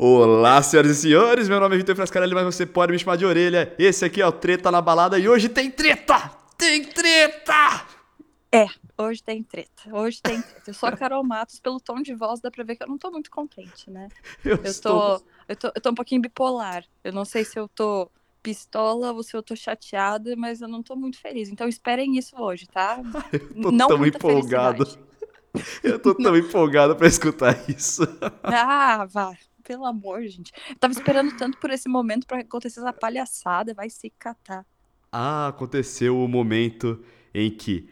Olá, senhoras e senhores, meu nome é Vitor Frascarelli, mas você pode me chamar de orelha. Esse aqui é o Treta na Balada e hoje tem treta! Tem treta! É, hoje tem treta. Hoje tem treta. Eu sou a Carol Matos, pelo tom de voz dá pra ver que eu não tô muito contente, né? Eu, Eu estou... tô, eu tô, eu tô um pouquinho bipolar. Eu não sei se eu tô pistola ou se eu tô chateada, mas eu não tô muito feliz. Então esperem isso hoje, tá? Eu tô não tão empolgado. felicidade. Eu tô tão empolgado pra escutar isso. Ah, vá. Pelo amor, gente. Eu tava esperando tanto por esse momento pra acontecer essa palhaçada. Vai se catar. Ah, aconteceu o momento em que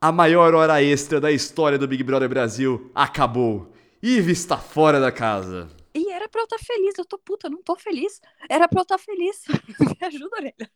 a maior hora extra da história do Big Brother Brasil acabou. Eve está fora da casa. E era pra eu estar feliz. Eu tô puta, eu não tô feliz. Era pra eu estar feliz. Me ajuda, orelha.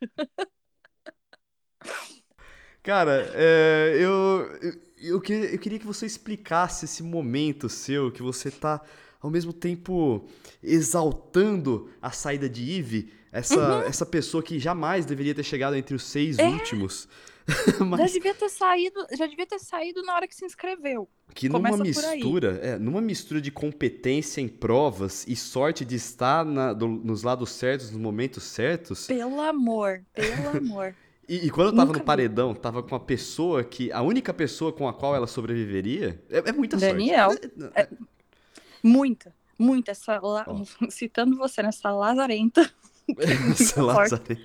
Cara, é, eu, eu, eu, que- eu queria que você explicasse esse momento seu, que você tá ao mesmo tempo exaltando a saída de Eve, essa, essa pessoa que jamais deveria ter chegado entre os seis últimos, Já mas devia ter saído, já devia ter saído na hora que se inscreveu. que numa começa aí. mistura, é, numa mistura de competência em provas e sorte de estar na- do- nos lados certos, nos momentos certos, Pelo amor, pelo amor. E, e quando eu tava Nunca no vi. paredão, tava com a pessoa que. A única pessoa com a qual ela sobreviveria. É, é muita Daniel. sorte. É, Muita, muita. Essa, la-. Citando você nessa lazarenta, Essa sorte.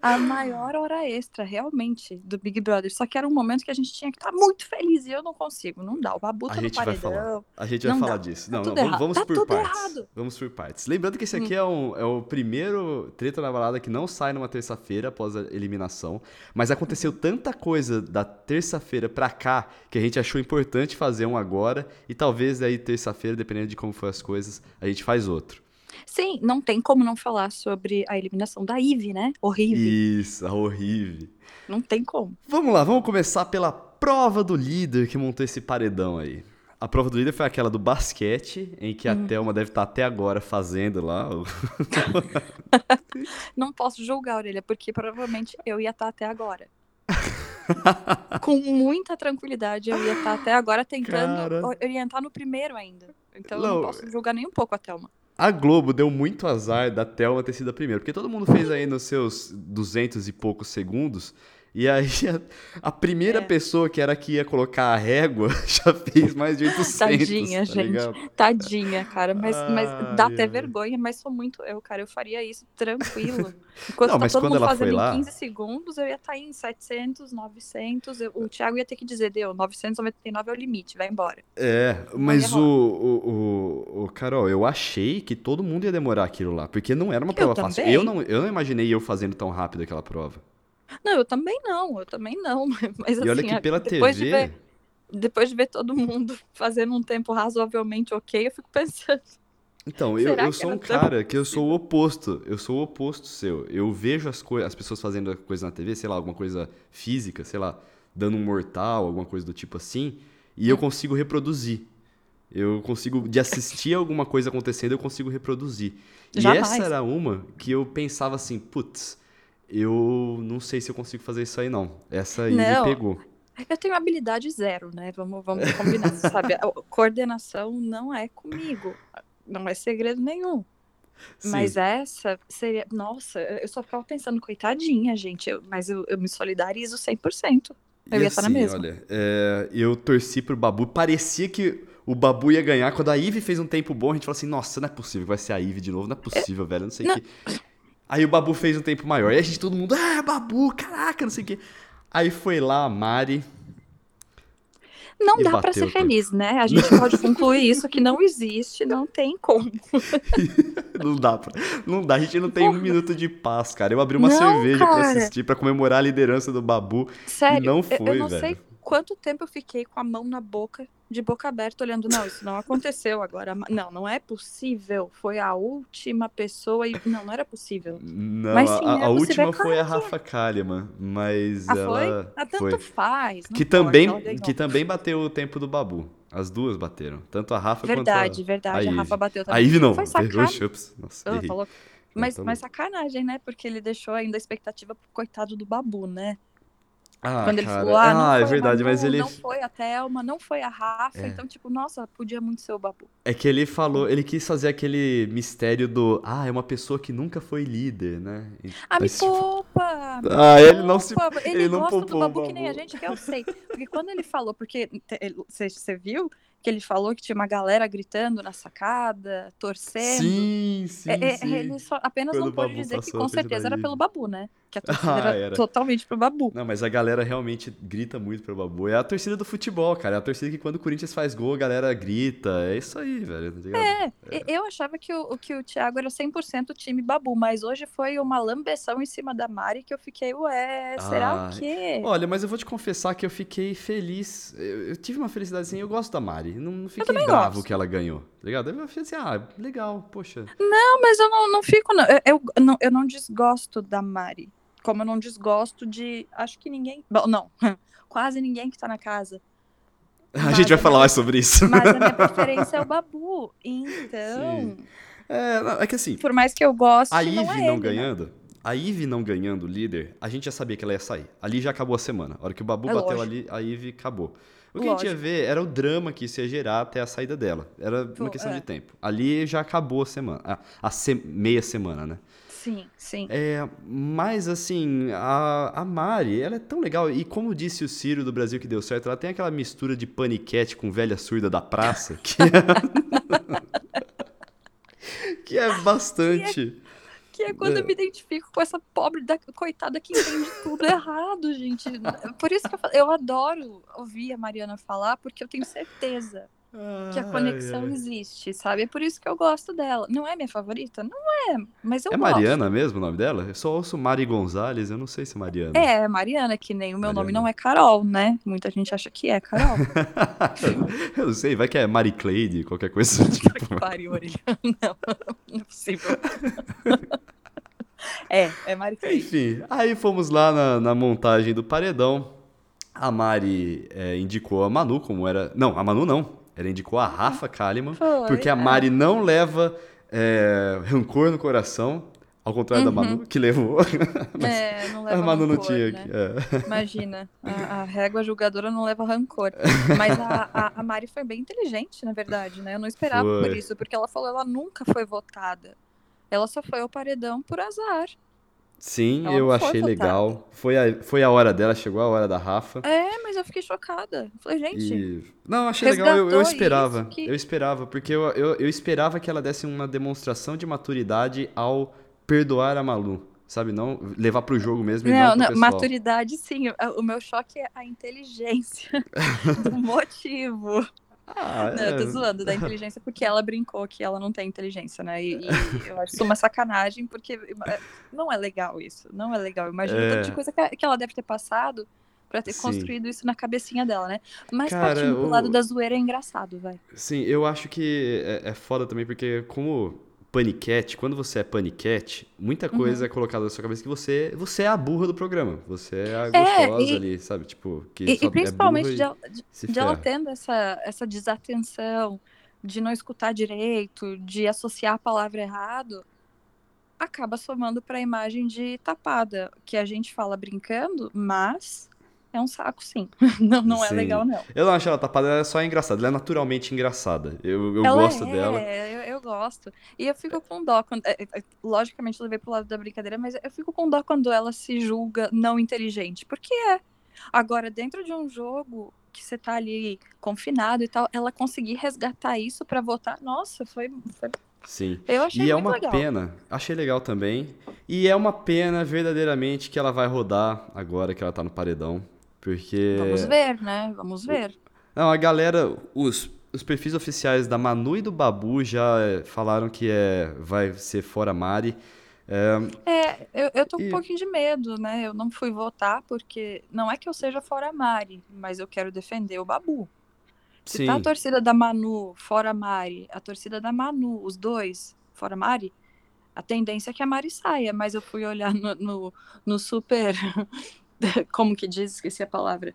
A maior hora extra, realmente, do Big Brother. Só que era um momento que a gente tinha que estar muito feliz e eu não consigo, não dá. O Babu A tá no gente vai paredão. falar. A gente vai Não falar dá. disso. Tá Não, vamos, errado. vamos Tá por partes. errado. Hum. Vamos por partes. Lembrando que esse aqui é, um, é o primeiro treta na balada que não sai numa terça-feira após a eliminação. Mas aconteceu tanta coisa da terça-feira pra cá que a gente achou importante fazer um agora. E talvez aí terça-feira, dependendo de como for as coisas, a gente faz outro. Sim, não tem como não falar sobre a eliminação da Ivy, né? Horrível. Isso, horrível. Não tem como. Vamos lá, vamos começar pela prova do líder que montou esse paredão aí. A prova do líder foi aquela do basquete, em que a Hum. Thelma deve estar até agora fazendo lá. Não posso julgar, Orelha, porque provavelmente eu ia estar até agora. Com muita tranquilidade, eu ia estar até agora tentando Cara. orientar no primeiro ainda. Então eu Não, não posso julgar nem um pouco a Thelma. A Globo deu muito azar da Thelma ter sido a primeira, porque todo mundo fez aí nos seus 200 e poucos segundos. E aí a, a primeira É. pessoa que era que ia colocar a régua já fez mais de 800, Tadinha, tá gente. ligado? Tadinha, cara. Mas, mas dá Ai, até vergonha, mas sou muito eu, cara. Eu faria isso tranquilo. Enquanto Não, tá mas todo quando mundo ela fazendo lá- em 15 segundos, eu ia estar em 700, 900. eu- o Thiago ia ter que dizer, deu, 999 é o limite, vai embora. É, mas o, o, o, o- Carol, eu achei que todo mundo ia demorar aquilo lá, porque não era uma Eu prova fácil. também. Eu não, eu não imaginei eu fazendo tão rápido aquela prova. Não, eu também não, eu também não. Mas E olha assim, que a- pela depois TV. de ver depois de ver todo mundo fazendo um tempo razoavelmente ok, eu fico pensando. Então, eu, eu que sou um cara que eu sou o oposto. Eu sou o oposto seu. Eu vejo as, as pessoas fazendo coisa na TV, sei lá, alguma coisa física, sei lá, dando um mortal, alguma coisa do tipo assim, e Hum. eu consigo reproduzir. Eu consigo, de assistir alguma coisa acontecendo, eu consigo reproduzir. E Jamais. essa era uma que eu pensava assim, putz, eu não sei se eu consigo fazer isso aí não. Essa aí Não. me pegou. Eu tenho habilidade zero, né? Vamos, vamos combinar, sabe? A coordenação não é comigo. Não é segredo nenhum. Mas Sim. essa seria. Nossa, eu só ficava pensando, coitadinha, gente. eu- mas eu, eu me solidarizo 100%. Eu E ia estar na assim, mesma. olha, é, eu torci pro Babu. Parecia que o Babu ia ganhar. Quando a Ivy fez um tempo bom, a gente falou assim: nossa, não é possível, vai ser a Ivy de novo, não é possível, velho, não sei o que. Aí o Babu fez um tempo maior. E a gente, todo mundo, ah, Babu, caraca, não sei o que. Aí foi lá a Mari. Não dá pra bateu ser feliz, né? A gente pode concluir isso que não existe, não tem como. Não dá, pra, não dá, a gente não tem um Porra. minuto de paz, cara. Eu abri uma Não, cerveja pra cara. assistir, pra comemorar a liderança do Babu. Sério, não eu- foi, eu, não velho. sei quanto tempo eu fiquei com a mão na boca, de boca aberta, olhando. Não, isso não aconteceu agora. Não, não é possível. Foi a última pessoa e. Não, não era possível. Não, Mas a, sim, a- é a possível, última foi a Rafa Kalimann, mas Ah, foi? ela Ah, tanto foi. faz. Que também, que também bateu o tempo do Babu. As duas bateram. Tanto a Rafa Verdade, quanto a, verdade. A, a Rafa bateu A também. Ivy não. Foi os chups. Nossa, Ah, errei. falou. Não, Mas, tá mas sacanagem, né? Porque ele deixou ainda a expectativa pro coitado do Babu, né? Ah, Quando ele cara. falou, ah, não Ah, é foi a verdade, mas Manu, ele. não foi a Thelma, não foi a Rafa. É. Então, tipo, nossa, podia muito ser o Babu. É que ele falou, ele quis fazer aquele mistério do. Ah, é uma pessoa que nunca foi líder, né? Ah, me Mas, tipo, poupa! me Ah, ele não se-. Ele, ele não gosta do o Babu que nem a Babu. gente, que eu sei. Porque quando ele falou, porque você viu que ele falou que tinha uma galera gritando na sacada, torcendo. Sim, sim, É, é, sim. ele só apenas Quando não Babu dizer que com certeza era pelo Babu, né? Que a torcida Ah, era, era. totalmente pro Babu. Não, mas a galera realmente grita muito pro Babu. É a torcida do futebol, cara. É a torcida que quando o Corinthians faz gol, a galera grita. É isso aí, velho. É, e- eu achava que o, que o Thiago era 100% time Babu, mas hoje foi uma lambeção em cima da Mari que eu fiquei, ué, será Ah, o quê? Olha, mas eu vou te confessar que eu fiquei feliz. Eu, eu tive uma felicidade assim, eu gosto da Mari. Não, não fiquei bravo gosto. que ela ganhou, tá ligado? Eu falei assim, ah, legal, poxa. Não, mas eu não, não fico, não. Eu, eu, não. eu não desgosto da Mari. Como eu não desgosto de. Acho que ninguém. Bom, não. Quase ninguém que tá na casa. A Mas gente vai falar mais sobre isso. Mas a minha preferência é o Babu. Então, É, não, é que assim, por mais que eu goste, a não Ivy é não ele, né? ganhando, a Ivy não ganhando o líder, a gente já sabia que ela ia sair. Ali já acabou a semana. A hora que o Babu É bateu lógico. ali, a Ivy acabou. O que a gente ia Lógico. ver era o drama que isso ia gerar até a saída dela. Era Pô, uma questão é. de tempo. Ali já acabou a semana. A, a se- meia semana, né? Sim, sim. É, mas assim, a, a Mari, ela é tão legal. E como disse o Ciro do Brasil que deu certo, ela tem aquela mistura de paniquete com velha surda da praça, que é, que é bastante. Que é quando É. eu me identifico com essa pobre da coitada que entende tudo errado, gente. Por isso que eu, falo- eu adoro ouvir a Mariana falar, porque eu tenho certeza que a conexão Ai, ai. existe, sabe? É por isso que eu gosto dela. Não é minha favorita? Não é, mas eu É gosto. Mariana mesmo o nome dela? Eu só ouço Mari Gonzalez, eu não sei se é Mariana. É, Mariana, que nem o meu nome Mariana. não é Carol, né? Muita gente acha que é Carol. eu não sei, vai que é Mari Cleide, qualquer coisa tipo. que pariu, Orelha. Não, não é possível. É, é Mari. Enfim, aí fomos lá na, na montagem do paredão. A Mari é, indicou a Manu como era. Não, a Manu não. Ela indicou a Rafa Kalimann. Foi, Porque a é. Mari não leva é, rancor no coração. Ao contrário da Manu, que levou. Mas É, não a leva Manu não rancor, tinha. né? é. Imagina, a, a régua julgadora não leva rancor. Mas a, a, a Mari foi bem inteligente, na verdade, né? Eu não esperava por Foi. isso, porque ela falou ela nunca foi votada. Ela só foi ao paredão por azar. Sim, Ela eu não achei votada. legal. Foi a, foi a hora dela, chegou a hora da Rafa. É, mas eu fiquei chocada. Falei, gente, E... Não, achei legal, eu, eu esperava. que- Eu esperava, porque eu, eu, eu esperava que ela desse uma demonstração de maturidade ao perdoar a Malu. Sabe, não levar pro jogo mesmo e não, não, pro não, pessoal. maturidade sim. O, o meu choque é a inteligência do motivo. Ah, Não, eu tô é. zoando da inteligência porque ela brincou que ela não tem inteligência, né? E, e eu acho isso uma sacanagem, porque é, não é legal isso. Não é legal. Imagina É. tanto de coisa que, ela deve ter passado pra ter Sim. construído isso na cabecinha dela, né? Mas Cara, partindo pro o- lado da zoeira é engraçado, vai. Sim, eu acho que é, é foda também, porque como paniquete, quando você é paniquete, muita Uhum. coisa é colocada na sua cabeça que você, você é a burra do programa. Você é a É, gostosa e- ali, sabe? Tipo, que E, e principalmente é de, ela- de, de ela tendo essa, essa desatenção, de não escutar direito, de associar a palavra errado, acaba somando para a imagem de tapada, que a gente fala brincando, mas é um saco sim. Não, não é Sim. legal, não. Eu não acho ela tapada, ela é só engraçada. Ela é naturalmente engraçada. Eu, eu Ela gosto é, dela. Eu, eu gosto. E eu fico com dó. Quando, é, é, logicamente, eu levei pro lado da brincadeira, mas eu fico com dó quando ela se julga não inteligente. Porque é. Agora, dentro de um jogo que você tá ali confinado e tal, ela conseguir resgatar isso pra votar, nossa, foi. foi- Sim. eu achei E é uma legal. pena. Achei legal também. E é uma pena verdadeiramente que ela vai rodar agora que ela tá no paredão. Porque. Vamos ver, né? Vamos ver. Não, a galera, os, os perfis oficiais da Manu e do Babu já eh, falaram que é, vai ser fora Mari. É, É, eu, eu tô com E- um pouquinho de medo, né? Eu não fui votar porque não é que eu seja fora Mari, mas eu quero defender o Babu. Se sim, tá a torcida da Manu fora Mari, a torcida da Manu, os dois fora Mari, a tendência é que a Mari saia, mas eu fui olhar no, no, no super. Como que diz? Esqueci a palavra.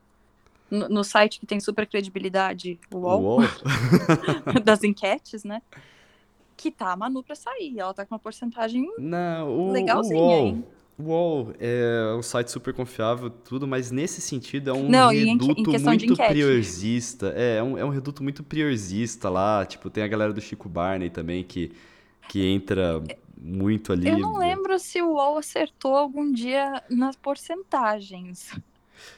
No, no site que tem super credibilidade, o UOL, das enquetes, né? Que tá a Manu pra sair. Ela tá com uma porcentagem Não, o, Legalzinha, o UOL, hein? É um site super confiável, tudo, mas nesse sentido é um Não, reduto muito enquete. priorzista. É, é um, é um reduto muito priorzista lá. Tipo, tem a galera do Chico Barney também que, que entra muito ali. Eu não lembro se o UOL acertou algum dia nas porcentagens.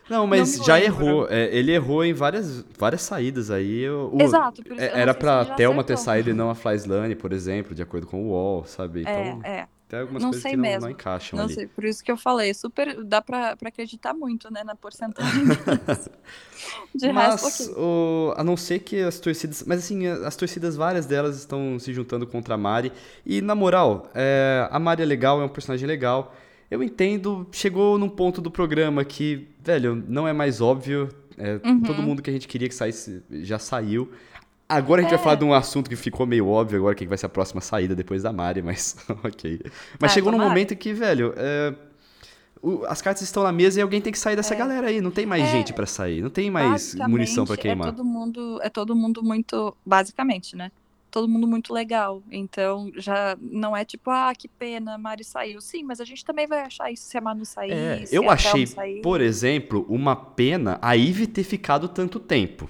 Não, mas me já lembro. errou. É, ele errou em várias, várias saídas aí. Exato, por isso é- não Era pra Thelma ter saído e não a Flyslane, por exemplo, de acordo com o UOL, sabe? Então, É, é. Tem algumas Não coisas sei que não, mesmo. não encaixam Não ali. sei, por isso que eu falei, super dá pra, pra acreditar muito, né, na porcentagem. De Mas, o- a não ser que as torcidas. Mas assim, as torcidas, várias delas estão se juntando contra a Mari. E na moral, é, a Mari é legal, é um personagem legal. Eu entendo, chegou num ponto do programa que, velho, não é mais óbvio. é, Uhum. Todo mundo que a gente queria que saísse já saiu. Agora a gente vai É. falar de um assunto que ficou meio óbvio agora, que vai ser a próxima saída depois da Mari, mas ok. Mas Ah, chegou num momento que, velho, é, o- as cartas estão na mesa e alguém tem que sair dessa galera aí. Não tem mais É. gente pra sair, não tem mais munição pra Basicamente, queimar. É todo mundo, é todo mundo muito, basicamente, né? Todo mundo muito legal. Então, já não é tipo, ah, que pena, a Mari saiu. Sim, mas a gente também vai achar isso se a Manu sair, É, se eu achei, sair. por exemplo, uma pena a Ivy ter ficado tanto tempo.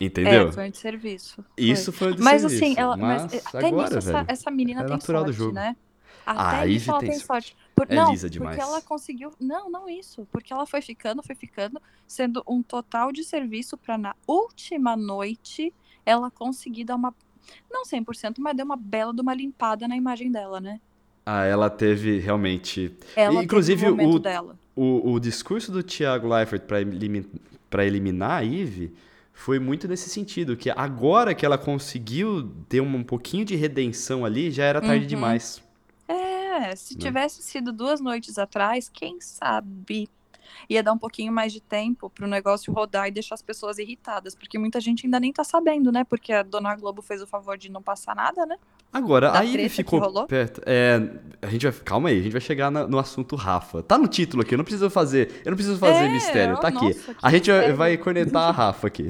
É, Entendeu? foi um desserviço. foi. Isso foi um Mas desserviço. assim, ela, mas, mas até agora, nisso, essa, velho. essa menina é tem natural do sorte, jogo. né? Até a nisso Ivy ela tem sorte. sorte. Por- É não, lisa demais. porque ela conseguiu. Não, não isso. Porque ela foi ficando, foi ficando, sendo um total de serviço pra na última noite ela conseguir dar uma. Não 100%, mas deu uma bela de uma limpada na imagem dela, né? Ah, ela teve realmente. Ela Inclusive, teve o o-. O, o discurso do Thiago Leifert pra, elimi- pra eliminar a Ivy foi muito nesse sentido, que agora que ela conseguiu ter um, um pouquinho de redenção ali, já era tarde Uhum. demais. É, se Né? tivesse sido duas noites atrás, quem sabe ia dar um pouquinho mais de tempo pro negócio rodar e deixar as pessoas irritadas, porque muita gente ainda nem tá sabendo, né? Porque a Dona Globo fez o favor de não passar nada, né? Agora, Da a Ivy treta que ficou perto. É, a gente vai, calma aí, a gente vai chegar na- no assunto Rafa. Tá no título aqui, eu não preciso fazer, eu não preciso fazer É, mistério, tá nossa, aqui. A gente vai, mistério. vai cornetar a Rafa aqui.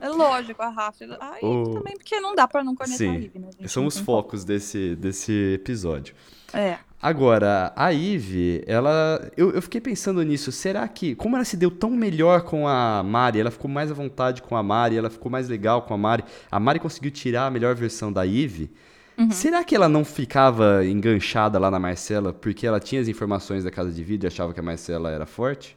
É lógico, a Rafa. A Ivy O- também, porque não dá pra não conectar Sim, a Ivy, né? São os focos desse, desse episódio. É. Agora, a Ivy, ela. Eu, eu fiquei pensando nisso. Será que. Como ela se deu tão melhor com a Mari, ela ficou mais à vontade com a Mari, ela ficou mais legal com a Mari. A Mari conseguiu tirar a melhor versão da Ivy. Uhum. Será que ela não ficava enganchada lá na Marcela porque ela tinha as informações da casa de vidro e achava que a Marcela era forte?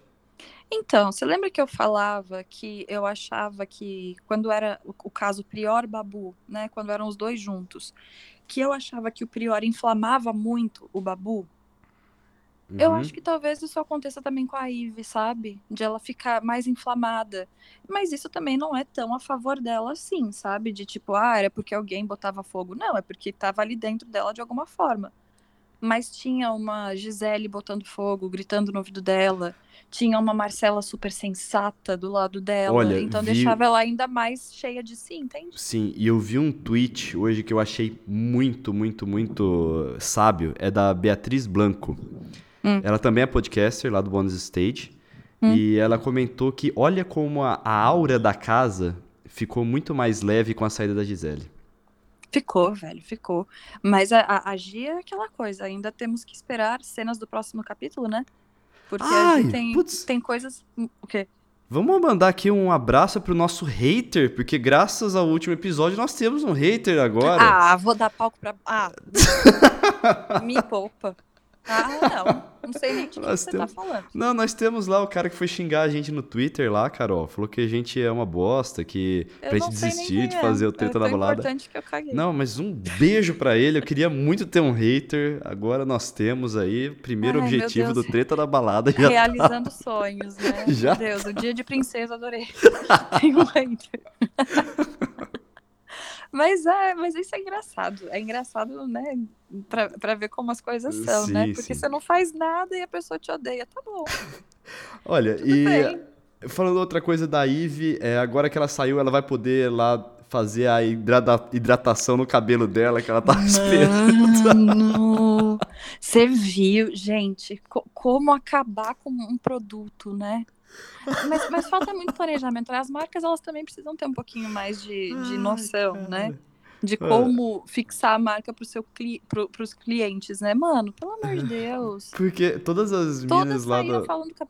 Então, você lembra que eu falava que eu achava que quando era o, o caso Prior Babu, né? Quando eram os dois juntos, que eu achava que o Prior inflamava muito o Babu? Eu Uhum. acho que talvez isso aconteça também com a Ivy, sabe? De ela ficar mais inflamada. Mas isso também não é tão a favor dela assim, sabe? De tipo, ah, era porque alguém botava fogo. Não, é porque tava ali dentro dela de alguma forma. Mas tinha uma Gisele botando fogo, gritando no ouvido dela. Tinha uma Marcela super sensata do lado dela. Olha, então vi- deixava ela ainda mais cheia de si, entende? Sim, e eu vi um tweet hoje que eu achei muito, muito, muito sábio. É da Beatriz Blanco. Hum. Ela também é podcaster lá do Bonus Stage. Hum. E ela comentou que olha como a, a aura da casa ficou muito mais leve com a saída da Gisele. Ficou, velho, ficou. Mas a, a, a Gia é aquela coisa, ainda temos que esperar cenas do próximo capítulo, né? Porque a Ai, tem, putz. tem coisas. O quê? Vamos mandar aqui um abraço pro nosso hater, porque graças ao último episódio nós temos um hater agora. Ah, vou dar palco pra. Ah! me poupa. Ah, não. Não sei nem de Nós você temos- tá falando. Não, nós temos lá o cara que foi xingar a gente no Twitter lá, Carol. Falou que a gente é uma bosta, que Eu pra gente desistir de é. fazer o É treta da balada. importante que eu caguei. Não, mas um beijo pra ele. Eu queria muito ter um hater. Agora nós temos aí o primeiro Ai, objetivo do treta da balada. Já tá. Realizando sonhos, né? Já Meu Deus, o dia de princesa, adorei. Tem um hater. Mas é, mas isso é engraçado. É engraçado, né? Pra, pra ver como as coisas são, né? Sim, Porque sim. você não faz nada e a pessoa te odeia. Tá bom. Olha, Tudo e bem. falando outra coisa da Ivy, é, agora que ela saiu, ela vai poder lá fazer a hidrata- hidratação no cabelo dela que ela tava esperando. Mano, você viu, gente, co- como acabar com um produto, né? Mas, mas falta muito planejamento. né? As marcas, elas também precisam ter um pouquinho mais de, de Ai, noção, cara. né? de como fixar a marca pro seu cli pro, pros clientes, né? Mano, pelo amor de Deus. Porque todas as Todas meninas lá saíram do- falando que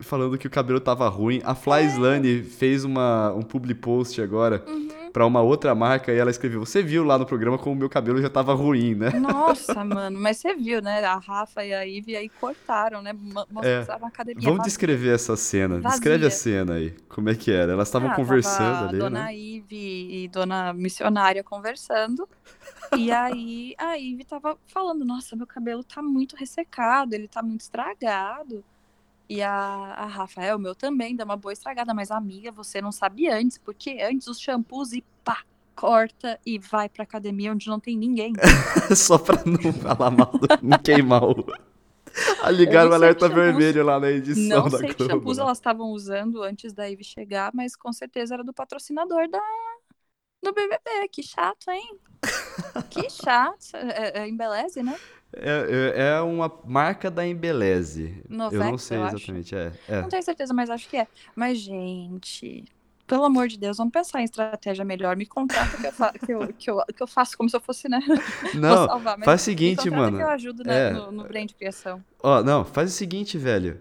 falando que o cabelo tava ruim. A Flyslane fez uma, um public post agora pra uma outra marca e ela escreveu: Você viu lá no programa como o meu cabelo já tava ruim, né? Nossa, mano, mas você viu, né? A Rafa e a Ivy aí cortaram, né? Mo- Mostraram a academia. Vamos vazia. descrever essa cena. Vazia. Descreve a cena aí. Como é que era? Elas estavam Ah, conversando ali, Dona né? Ivy e Dona Missionária conversando. E aí a Ivy tava falando: Nossa, meu cabelo tá muito ressecado, ele tá muito estragado. E a, a Rafa, o meu também dá uma boa estragada, mas amiga, você não sabe antes, porque antes os shampoos e pá, corta e vai pra academia onde não tem ninguém. Só pra não falar mal, do- não queimar o. Ah, ligaram o alerta shampoos- vermelho lá na edição Não da sei que shampoos né? elas estavam usando antes da Ivy chegar, mas com certeza era do patrocinador da do BBB. Que chato, hein? Que chato. É, é Embeleze, né? É, é- é uma marca da Embeleze. eu não Novex, sei eu exatamente. É, é. Não tenho certeza, mas acho que é. Mas, gente, pelo amor de Deus, vamos pensar em estratégia melhor. Me contrata que eu, fa que eu, que eu, que eu faço como se eu fosse, né? Não, salvar, faz o seguinte, mano. que eu ajudo né, É. no, no brand criação. Ó, não, faz o seguinte, velho.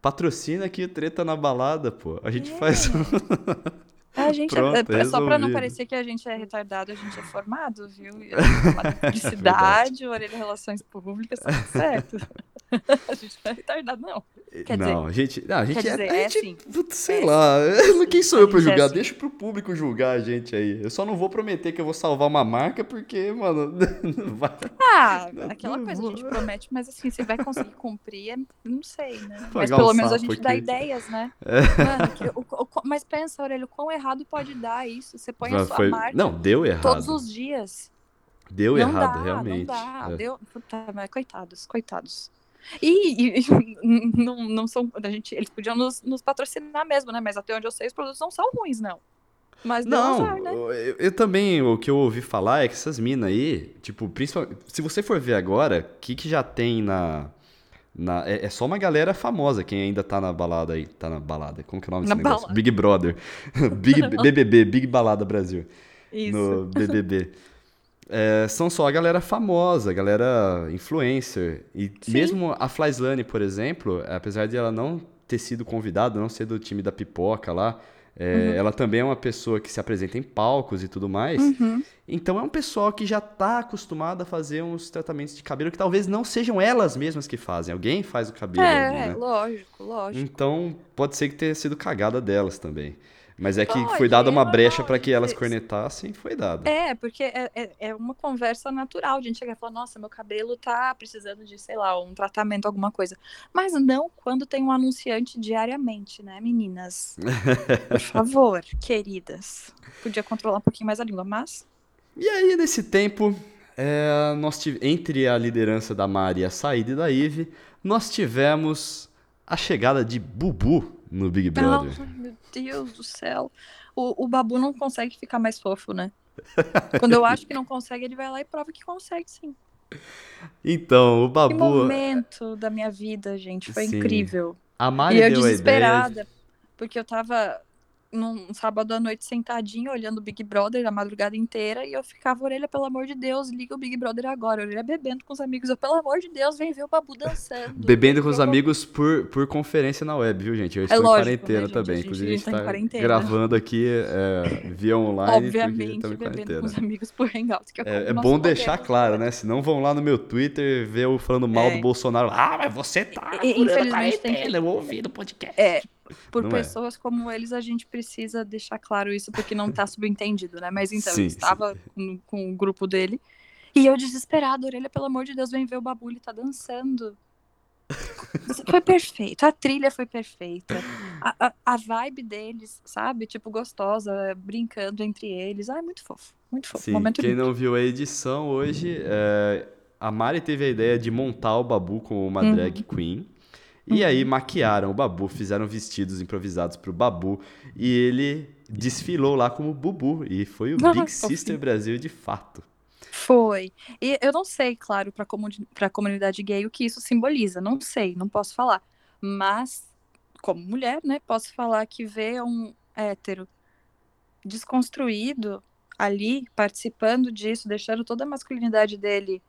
Patrocina aqui o Treta na Balada, pô. A gente É. faz. A gente Pronto, é, é só pra não parecer que a gente é retardado, a gente é formado, viu? A gente é Publicidade, orelha relações públicas, tá certo. a gente não é retardado, não. Quer dizer, não, gente, não, a gente é, dizer, a é gente, assim. putz, sei É lá, quem sou A eu pra gente é julgar? assim. Deixa pro público julgar a gente aí. Eu só não vou prometer que eu vou salvar uma marca porque, mano, não vai Ah, Não, aquela não coisa a gente vou. promete, mas assim, se vai conseguir cumprir, é- não sei, né? Mas pelo menos a gente dá aqui. ideias, né? Mano, que- o- o- mas pensa, Aurélio, quão errado pode dar isso? Você põe a sua Foi- marca Não, deu errado. todos os dias. Deu não errado, dá, realmente. Não dá, É. deu. Puta, mas coitados, coitados. E, e- não, não são. A gente, eles podiam nos, nos patrocinar mesmo, né? Mas até onde eu sei, os produtos não são ruins, não. Mas Não, azar, né? eu, eu também, o que eu ouvi falar é que essas minas aí, tipo, principalmente, se você for ver agora, o que que já tem na, na é, é só uma galera famosa quem ainda tá na balada aí, tá na balada, como que é o nome Na desse negócio? balada. Big Brother, Big BBB, Big Balada Brasil, Isso. no BBB. É, são só a galera famosa, a galera influencer. E Sim. mesmo a Flyslane, por exemplo, apesar de ela não ter sido convidada, não ser do time da pipoca lá, é, ela também é uma pessoa que se apresenta em palcos e tudo mais. Uhum. Então é um pessoal que já tá acostumado a fazer uns tratamentos de cabelo que talvez não sejam elas mesmas que fazem. Alguém faz o cabelo ali, É, né? lógico, lógico. Então pode ser que tenha sido cagada delas também. Mas é que Pode, foi dada uma brecha para que elas cornetassem, foi dada. É, porque é, é, é uma conversa natural. A gente chega e fala, nossa, meu cabelo tá precisando de, sei lá, um tratamento, alguma coisa. Mas não quando tem um anunciante diariamente, né, meninas? Por favor, queridas. Podia controlar um pouquinho mais a língua, mas. E aí, nesse tempo, é, nós tive- entre a liderança da Mari e a saída da Ive, nós tivemos a chegada de Bubu no Big Brother. Ai, meu Deus do céu. O, o Babu não consegue ficar mais fofo, né? Quando eu acho que não consegue, ele vai lá e prova que consegue, sim. Então, o Que Babu, momento da minha vida, gente. Foi Sim. incrível. a Mari E eu desesperada, porque eu tava num sábado à noite sentadinha olhando o Big Brother a madrugada inteira e eu ficava, orelha, pelo amor de Deus, liga o Big Brother agora. Orelha bebendo com os amigos, eu, pelo amor de Deus, vem ver o Babu dançando. Bebendo com os Eu- amigos por, por conferência na web, viu, gente? Eu estou É lógico, em quarentena né, gente? também. A gente Inclusive, a gente tá em tá quarentena. gravando aqui é, via online, Obviamente, em bebendo com os amigos por Hangout. É, É, é bom deixar claro, né? Senão vão lá no meu Twitter ver eu falando mal É. do Bolsonaro. Ah, mas você tá E- infelizmente, tem que- eu ouvi no podcast. É, por Não é. pessoas como eles, a gente precisa deixar claro isso, porque não tá subentendido, né? Mas então, Sim, eu estava com, com o grupo dele, e eu desesperada, orelha, pelo amor de Deus, vem ver o Babu, ele tá dançando. Foi perfeito, a trilha foi perfeita, a, a, a vibe deles, sabe? Tipo, gostosa, brincando entre eles. Ai, muito fofo, muito fofo. Sim, Momento quem lindo. não viu a edição hoje, é, a Mari teve a ideia de montar o Babu como uma Uhum. drag queen. E aí maquiaram o Babu, fizeram vestidos improvisados pro Babu. E ele desfilou lá como Bubu. E foi o Big. Sister Brasil de fato. Foi. E eu não sei, claro, para a comunidade gay o que isso simboliza. Não sei, não posso falar. Mas, como mulher, né, posso falar que ver um hétero desconstruído ali, participando disso, deixando toda a masculinidade dele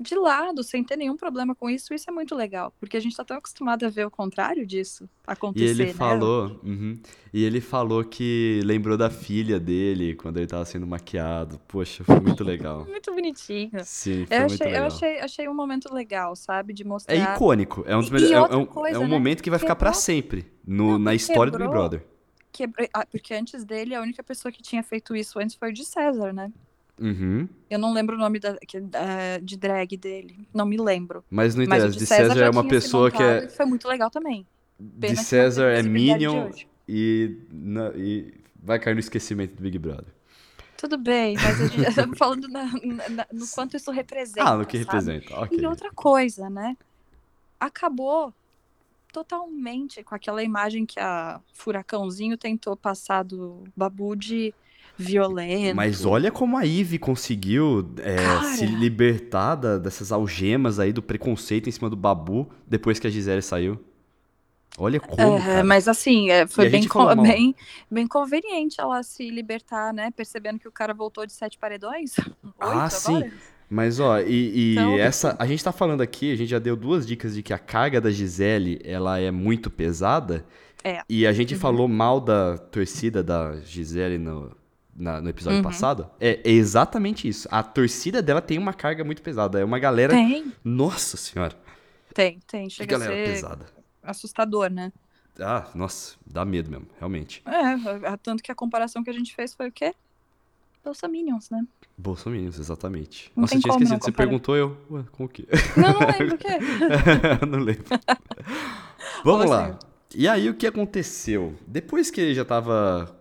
de lado, sem ter nenhum problema com isso, isso é muito legal, porque a gente tá tão acostumado a ver o contrário disso acontecer, E ele né? falou, uhum, e ele falou que lembrou da filha dele quando ele tava sendo maquiado. Poxa, foi muito legal. Muito bonitinho. Sim, foi Eu muito achei, eu legal. achei, achei um momento legal, sabe? De É mostrar. icônico, é um dos E- melhores, é, é um, coisa, é um né? momento que vai ficar pra Quebrou- sempre no- Não, na história do Big quebrou- Brother. Quebra- ah, Porque antes dele, a única pessoa que tinha feito isso antes foi o de César, né? Uhum. Eu não lembro o nome da, que- da- de drag dele. Não me lembro. Mas não Mas interessa, de de César, é uma pessoa que é Foi muito legal também. Pena de que não César é de Minion e, na- e vai cair no esquecimento do Big Brother. Tudo bem, mas a gente estamos falando na- na- no quanto isso representa. Ah, no que sabe? representa, ok. E outra coisa, né? Acabou totalmente com aquela imagem que a Furacãozinho tentou passar do Babu de violento. Mas olha como a Ivy conseguiu é, se libertar da- dessas algemas aí do preconceito em cima do Babu depois que a Gisele saiu. Olha como, É, mas assim, é, foi bem, bem, bem conveniente ela se libertar, né? Percebendo que o cara voltou de sete paredões. Ah, sim. agora. Mas ó, e, e Então- essa, a gente tá falando aqui, a gente já deu duas dicas de que a carga da Gisele, ela é muito pesada. É. E a gente Uhum. falou mal da torcida da Gisele no, na- no episódio Uhum. passado. É, é exatamente isso. A torcida dela tem uma carga muito pesada. É uma galera. Tem, Nossa senhora, tem, tem. que Chega a galera pesada. assustador, né? Ah, nossa, dá medo mesmo, realmente. É, tanto que a comparação que a gente fez foi o quê? Bolsominions, né? Bolsominions, exatamente. Não Nossa, eu tinha esquecido. Você comparar. perguntou eu. Ué, como que? Não, não lembro o quê. não lembro. Vamos lá. assim? E aí o que aconteceu? Depois que ele já estava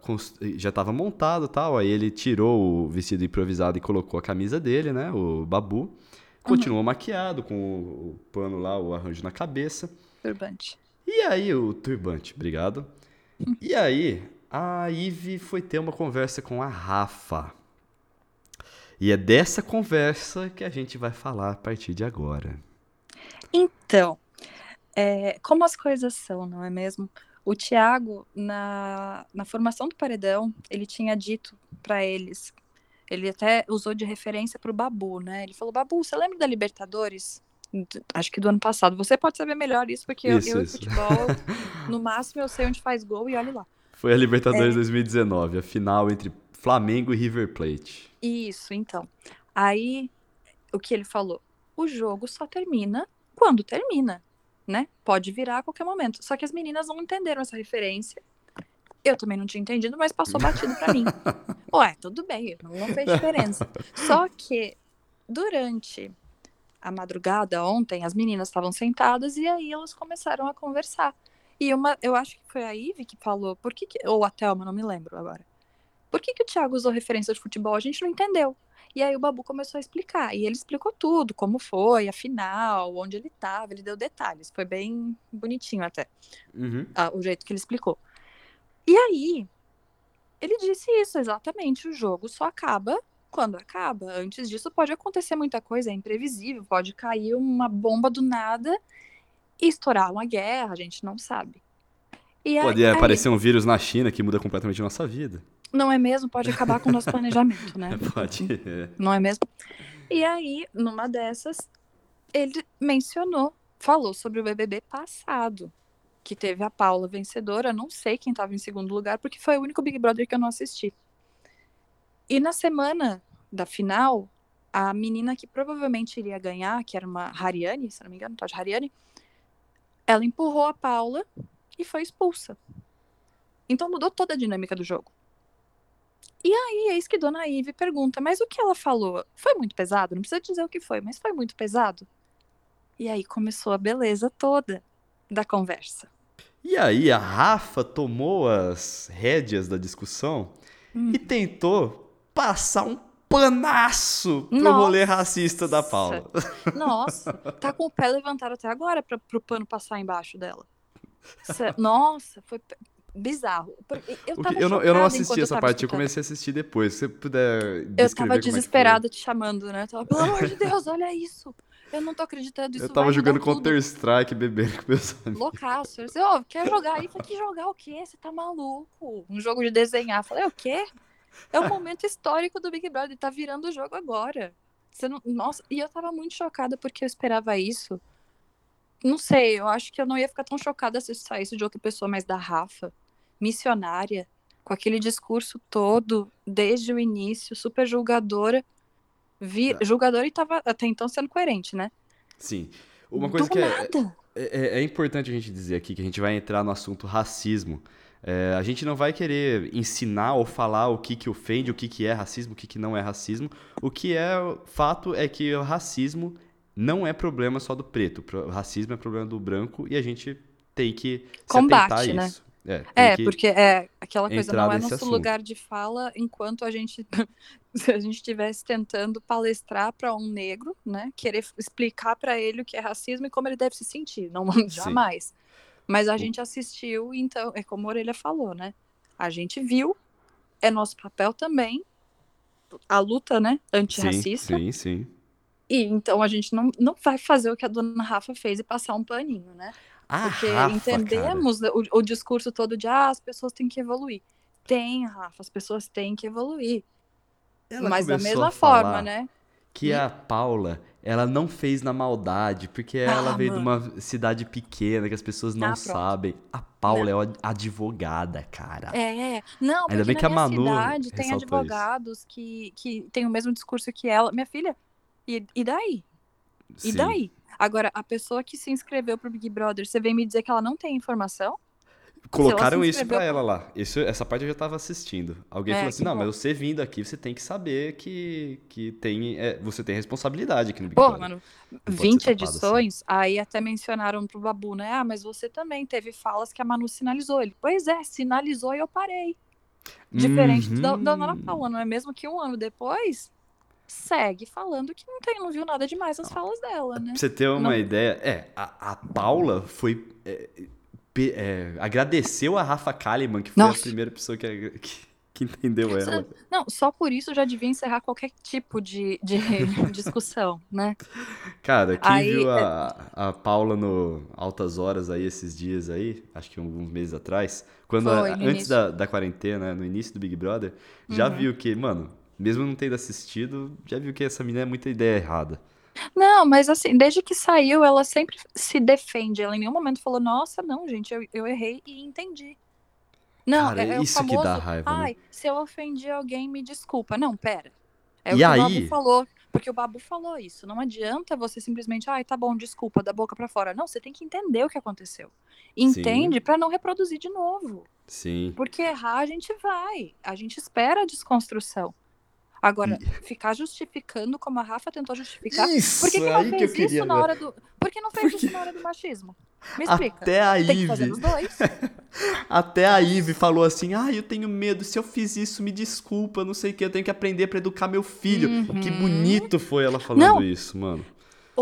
já tava montado e tal, aí ele tirou o vestido improvisado e colocou a camisa dele, né? O babu. Continuou maquiado com o, pano lá, o arranjo na cabeça. Turbante. E aí o turbante, obrigado. E aí a Ivy foi ter uma conversa com a Rafa. E é dessa conversa que a gente vai falar a partir de agora. Então, é, como as coisas são, não é mesmo? O Thiago, na, na formação do paredão, ele tinha dito pra eles, ele até usou de referência pro Babu, né? Ele falou: Babu, você lembra da Libertadores? Acho que do ano passado. Você pode saber melhor isso, porque eu, Isso, eu e isso. futebol, no máximo eu sei onde faz gol e olhe lá. Foi a É. Libertadores 2019, a final entre Flamengo e River Plate. Isso, então. Aí, o que ele falou? O jogo só termina quando termina, né? Pode virar a qualquer momento. Só que as meninas não entenderam essa referência. Eu também não tinha entendido, mas passou batido pra mim. Ué, tudo bem, não, não fez diferença. Só que durante a madrugada ontem, as meninas estavam sentadas e aí elas começaram a conversar. E uma, eu acho que foi a Ive que falou, por que, que ou a Thelma, não me lembro agora. Por que, que o Thiago usou referência de futebol? A gente não entendeu. E aí o Babu começou a explicar. E ele explicou tudo, como foi, a final, onde ele estava, ele deu detalhes. Foi bem bonitinho até, Uhum. ah, o jeito que ele explicou. E aí, ele disse isso exatamente. O jogo só acaba quando acaba. Antes disso, pode acontecer muita coisa, é imprevisível. Pode cair uma bomba do nada e estourar uma guerra, a gente não sabe. E aí- Pode aí- aparecer um vírus na China que muda completamente a nossa vida. Não é mesmo? Pode acabar com o nosso planejamento, né? Pode. não é mesmo? E aí, numa dessas, ele mencionou, falou sobre o BBB passado, que teve a Paula vencedora, não sei quem estava em segundo lugar, porque foi o único Big Brother que eu não assisti. E na semana da final, a menina que provavelmente iria ganhar, que era uma Hariane, se não me engano, tal de Hariane, ela empurrou a Paula e foi expulsa. Então mudou toda a dinâmica do jogo. E aí, eis que Dona Ive pergunta, mas o que ela falou? Foi muito pesado? Não precisa dizer o que foi, mas foi muito pesado? E aí começou a beleza toda da conversa. E aí a Rafa tomou as rédeas da discussão Hum. e tentou passar um panaço pro Nossa. rolê racista da Paula. Nossa, tá com o pé levantado até agora pra, pro pano passar embaixo dela. Nossa, foi bizarro. Eu, eu, não, eu não assisti essa parte, eu escutando. comecei a assistir depois. Se você puder Eu tava é desesperada te chamando, né? Eu tava, pelo amor de Deus, olha isso. Eu não tô acreditando, isso Eu tava jogando. Counter-Strike, bebendo com meus amigos. Loucaço. Eu disse, ô, quer jogar aí? Eu falei, que jogar o quê? Você tá maluco? Um jogo de desenhar. Eu falei, o quê? É o momento histórico do Big Brother, tá virando o jogo agora. Você não... Nossa, e eu tava muito chocada porque eu esperava isso. Não sei, eu acho que eu não ia ficar tão chocada se saísse de outra pessoa, mas da Rafa, missionária, com aquele discurso todo, desde o início, super julgadora. Vi... Tá. Julgadora e tava até então sendo coerente, né? Sim. Uma coisa Do que é, nada. é, é- é importante a gente dizer aqui, que a gente vai entrar no assunto racismo. É, a gente não vai querer ensinar ou falar o que que ofende, o que que é racismo, o que que não é racismo. O que é fato é que o racismo não é problema só do preto. O racismo é problema do branco e a gente tem que se Combate, né? isso. É, É, que- porque é aquela coisa, não é nosso assunto. lugar de fala enquanto a gente se a gente estivesse tentando palestrar para um negro, né, querer explicar para ele o que é racismo e como ele deve se sentir, não jamais. Mas a gente assistiu, então, é como a Orelha falou, né? A gente viu, é nosso papel também a luta, né, Sim, antirracista. sim, sim. E então a gente não, não vai fazer o que a dona Rafa fez e passar um paninho, né? A Porque Rafa, entendemos o, o discurso todo de ah, as pessoas têm que evoluir. Tem, Rafa, as pessoas têm que evoluir. Ela Mas da mesma a forma, né? Que a Paula, ela não fez na maldade, porque ela Ah, veio de mano. uma cidade pequena que as pessoas não Ah, sabem. A Paula é uma advogada, cara. É, não, Ainda porque bem na que a Manu cidade tem isso. advogados que, que têm o mesmo discurso que ela. Minha filha, e, e daí? E Sim. daí? Agora, a pessoa que se inscreveu pro Big Brother, você vem me dizer que ela não tem informação? Colocaram isso pra ela lá. Isso, essa parte eu já tava assistindo. Alguém É, falou assim: não, bom. mas você vindo aqui, você tem que saber que, que tem, é, você tem responsabilidade aqui no Big Porra, Brother. mano, pode ser 20 tapada assim. edições, aí até mencionaram pro Babu, né? Ah, mas você também teve falas que a Manu sinalizou. Ele, pois é, sinalizou e eu parei. Diferente da, da Ana Uhum. Paula, não é mesmo que um ano depois segue falando que não, tem, não viu nada demais nas falas dela, né? Pra você ter uma Não. ideia, é, a, a Paula foi. é, pe- é, agradeceu a Rafa Kalimann, que foi Nossa. a primeira pessoa que, que, que entendeu ela. Não, só por isso já devia encerrar qualquer tipo de, de discussão, né? Cara, quem Aí, viu é- a, a Paula no Altas Horas aí esses dias aí, acho que alguns meses atrás, quando a- Foi, no antes da, da quarentena, no início do Big Brother, já Uhum. viu que, mano, mesmo não tendo assistido, já viu que essa menina é muita ideia errada. Não, mas assim, desde que saiu, ela sempre se defende. Ela em nenhum momento falou, nossa, não, gente, eu, eu errei e entendi. Não, Cara, é, é o isso que famoso, dá raiva, né? ai, se eu ofendi alguém, me desculpa. Não, pera. É o E que o? Babu falou, porque o Babu falou isso. Não adianta você simplesmente, ai, tá bom, desculpa, da boca pra fora. Não, você tem que entender o que aconteceu. Entende pra não reproduzir de novo. Sim. Porque errar a gente vai. A gente espera a desconstrução. Agora, ficar justificando como a Rafa tentou justificar. Isso, Por que, que não aí que fez queria isso na hora do. Por que não fez Porque- isso na hora do machismo? Me explica. Até a que dois. até a Ivy falou assim: "Ah, eu tenho medo, se eu fiz isso, me desculpa, não sei o que, eu tenho que aprender pra educar meu filho". Que Uhum. bonito foi ela falando Não. isso, mano.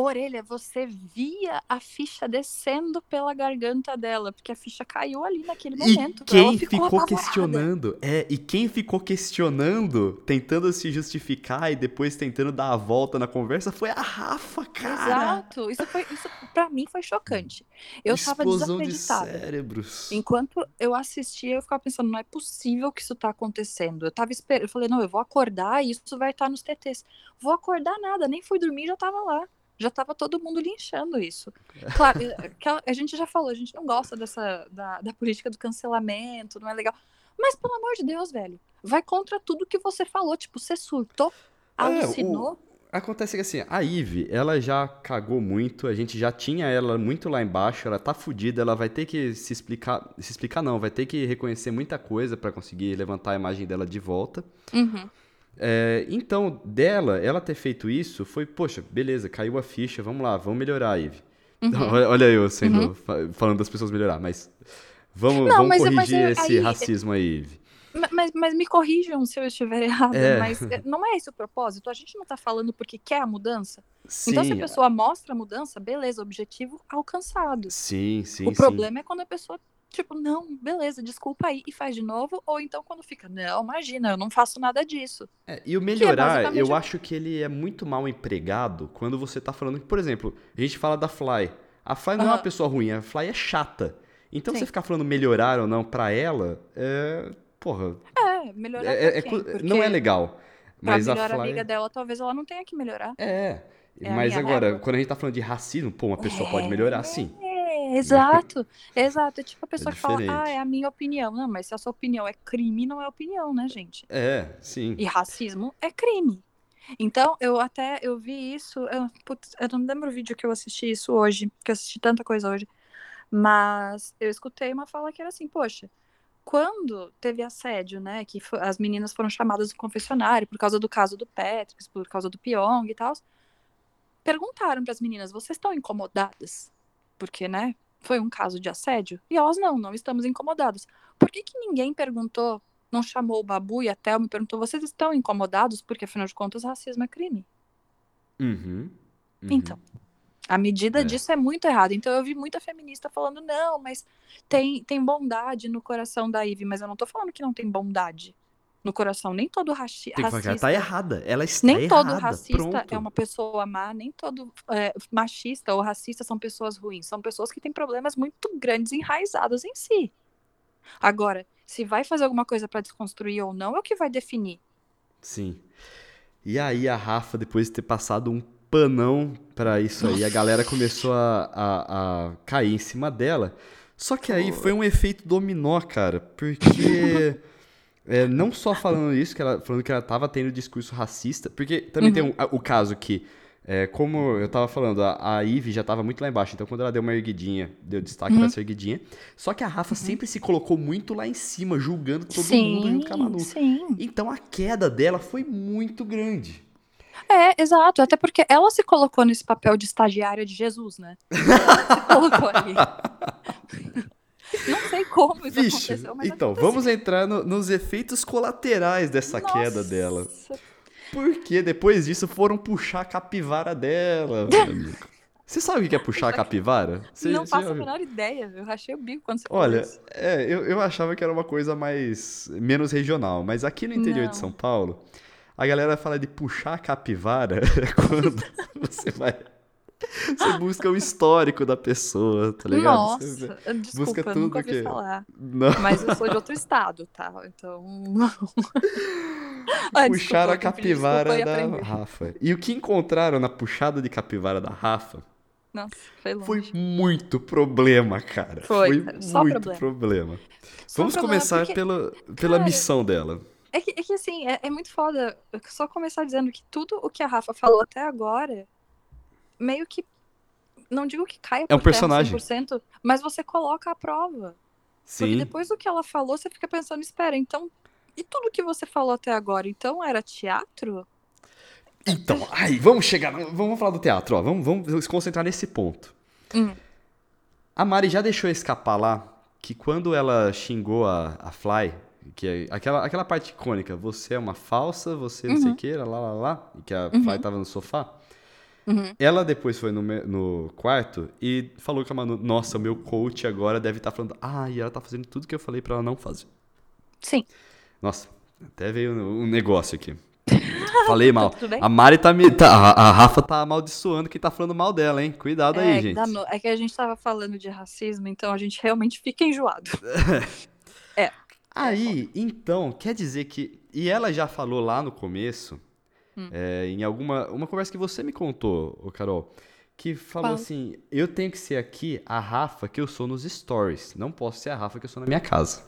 Orelha, você via a ficha descendo pela garganta dela, porque a ficha caiu ali naquele E momento. quem ficou, apavorada. questionando, é, e quem ficou questionando, tentando se justificar e depois tentando dar a volta na conversa foi a Rafa, cara. Exato. Isso, foi, isso pra mim foi chocante. Eu tava Explosão de desacreditada. cérebros. Enquanto eu assistia, eu ficava pensando, não é possível que isso tá acontecendo. Eu tava esperando, eu falei, não, eu vou acordar e isso vai estar nos TTs. Vou acordar nada, nem fui dormir, já tava lá. Já tava todo mundo linchando isso. Claro, é, aquela- a gente já falou, a gente não gosta dessa da, da política do cancelamento, não é legal. Mas, pelo amor de Deus, velho, vai contra tudo que você falou. Tipo, você surtou, É, o- alucinou. Acontece que assim, a Ivy, ela já cagou muito, a gente já tinha ela muito lá embaixo, ela tá fudida, ela vai ter que se explicar, se explicar não, vai ter que reconhecer muita coisa pra conseguir levantar a imagem dela de volta. Uhum. É, então, dela, ela ter feito isso foi, poxa, beleza, caiu a ficha, vamos lá, vamos melhorar, Ivy. Uhum. Olha, olha eu sendo, fa- falando das pessoas melhorar, mas vamos, Não, vamos mas- mas corrigir eu- esse aí- racismo aí. Ma- Mas, mas me corrijam se eu estiver errada, É. mas eh, não é esse o propósito? A gente não tá falando porque quer a mudança? Sim, Então, se a pessoa mostra a mudança, beleza, objetivo alcançado. sim, sim, o sim. problema é quando a pessoa, tipo, não, beleza, desculpa aí e faz de novo, ou então quando fica, não, imagina, eu não faço nada disso. É, e o melhorar, basicamente eu acho que ele é muito mal empregado quando você tá falando que, por exemplo, a gente fala da Fly. A Fly não é uma pessoa ruim, a Fly é chata. Então Sim. você ficar falando melhorar ou não pra ela, é. Porra. É, É, melhorar É- pra é quem? não é legal. Mas a melhor Fly... amiga dela, talvez ela não tenha que melhorar. É. É a mas agora, régua. quando a gente tá falando de racismo, pô, uma pessoa pode melhorar sim. É, exato, exato. É tipo a pessoa que fala, ah, é a minha opinião. Não, mas se a sua opinião é crime, não é opinião, né, gente? É, sim. E racismo é crime. Então, eu até, eu vi isso, eu, putz, eu não lembro o vídeo que eu assisti isso hoje, que eu assisti tanta coisa hoje, mas eu escutei uma fala que era assim, poxa, quando teve assédio, né, que as meninas foram chamadas do confessionário por causa do caso do Patrick, por causa do Pyong e tal, perguntaram para as meninas, vocês estão incomodadas? Porque, né, foi um caso de assédio? E elas, não, não estamos incomodadas. Por que que ninguém perguntou, não chamou o Babu e a Thelma e perguntou, vocês estão incomodados? Porque, afinal de contas, racismo é crime. Uhum. uhum. Então, a medida É. disso é muito errada. Então, eu vi muita feminista falando, não, mas tem, tem bondade no coração da Ivy. Mas eu não tô falando que não tem bondade no coração. Nem todo raci Tem que ela racista... tá errada. Ela está Nem todo errada. racista Pronto. é uma pessoa má, nem todo é, machista ou racista são pessoas ruins. São pessoas que têm problemas muito grandes enraizados em si. Agora, se vai fazer alguma coisa pra desconstruir ou não, é o que vai definir. Sim. E aí a Rafa, depois de ter passado um panão pra isso aí, a galera começou a, a, a cair em cima dela. Só que aí foi um efeito dominó, cara, porque é, não só falando isso, que ela, falando que ela tava tendo discurso racista, porque também tem um- a- o caso que, é, como eu tava falando, a, a Ivy já tava muito lá embaixo, então quando ela deu uma erguidinha, deu destaque pra essa erguidinha. Só que a Rafa sempre se colocou muito lá em cima, julgando todo mundo junto com a Manu. sim. Então a queda dela foi muito grande. É, exato. Até porque ela se colocou nesse papel de estagiária de Jesus, né? Ela se colocou ali. Não sei como isso Vixe, aconteceu, mas então, aconteceu. vamos entrar no- nos efeitos colaterais dessa queda Nossa. dela. Porque depois disso foram puxar a capivara dela, meu amigo. Você sabe o que é puxar a capivara? Você, não faço a menor ideia. Eu rachei o bico quando você falou Olha, isso. é, eu, eu achava que era uma coisa mais menos regional, mas aqui no interior Não. de São Paulo, a galera fala de puxar a capivara quando você vai. Você busca o histórico da pessoa, tá ligado? Você Nossa, desculpa, busca eu tudo nunca ouvi que- falar. Não. Mas eu sou de outro estado, tá? Então. Ai, Puxaram desculpa, a desculpa capivara da. Rafa. E o que encontraram na puxada de capivara da Rafa Nossa, foi longe. foi muito problema, cara. Foi, cara, só muito problema. problema. Só Vamos problema, começar porque- pela, pela cara, missão dela. É que, é que assim, é, é muito foda só começar dizendo que tudo o que a Rafa falou até agora, meio que. Não digo que caia É um personagem. 100%, mas você coloca à prova. Porque Sim. depois do que ela falou, você fica pensando, espera, então. E tudo que você falou até agora, então era teatro? Então, aí, vamos chegar. Vamos falar do teatro, ó. Vamos, vamos se concentrar nesse ponto. Hum. A Mari já deixou escapar lá que quando ela xingou a, a Fly, que é aquela, aquela parte icônica, você é uma falsa, você não sei o que, lá, lá, lá, e que a Fly tava no sofá. Uhum. Ela depois foi no, no quarto e falou com a Manu, nossa, o meu coach agora deve estar falando, ah, e ela tá fazendo tudo que eu falei pra ela não fazer. Sim. Nossa, até veio um negócio aqui. Falei mal. A Mari tá me. tá- a, Rafa tá amaldiçoando quem tá falando mal dela, hein? Cuidado aí, é, gente. danou. é que a gente tava falando de racismo, então a gente realmente fica enjoado. Aí, então, quer dizer que. E ela já falou lá no começo, Hum. é, em alguma. Uma conversa que você me contou, Carol, que falou Qual? assim: eu tenho que ser aqui a Rafa que eu sou nos stories. Não posso ser a Rafa que eu sou na minha casa.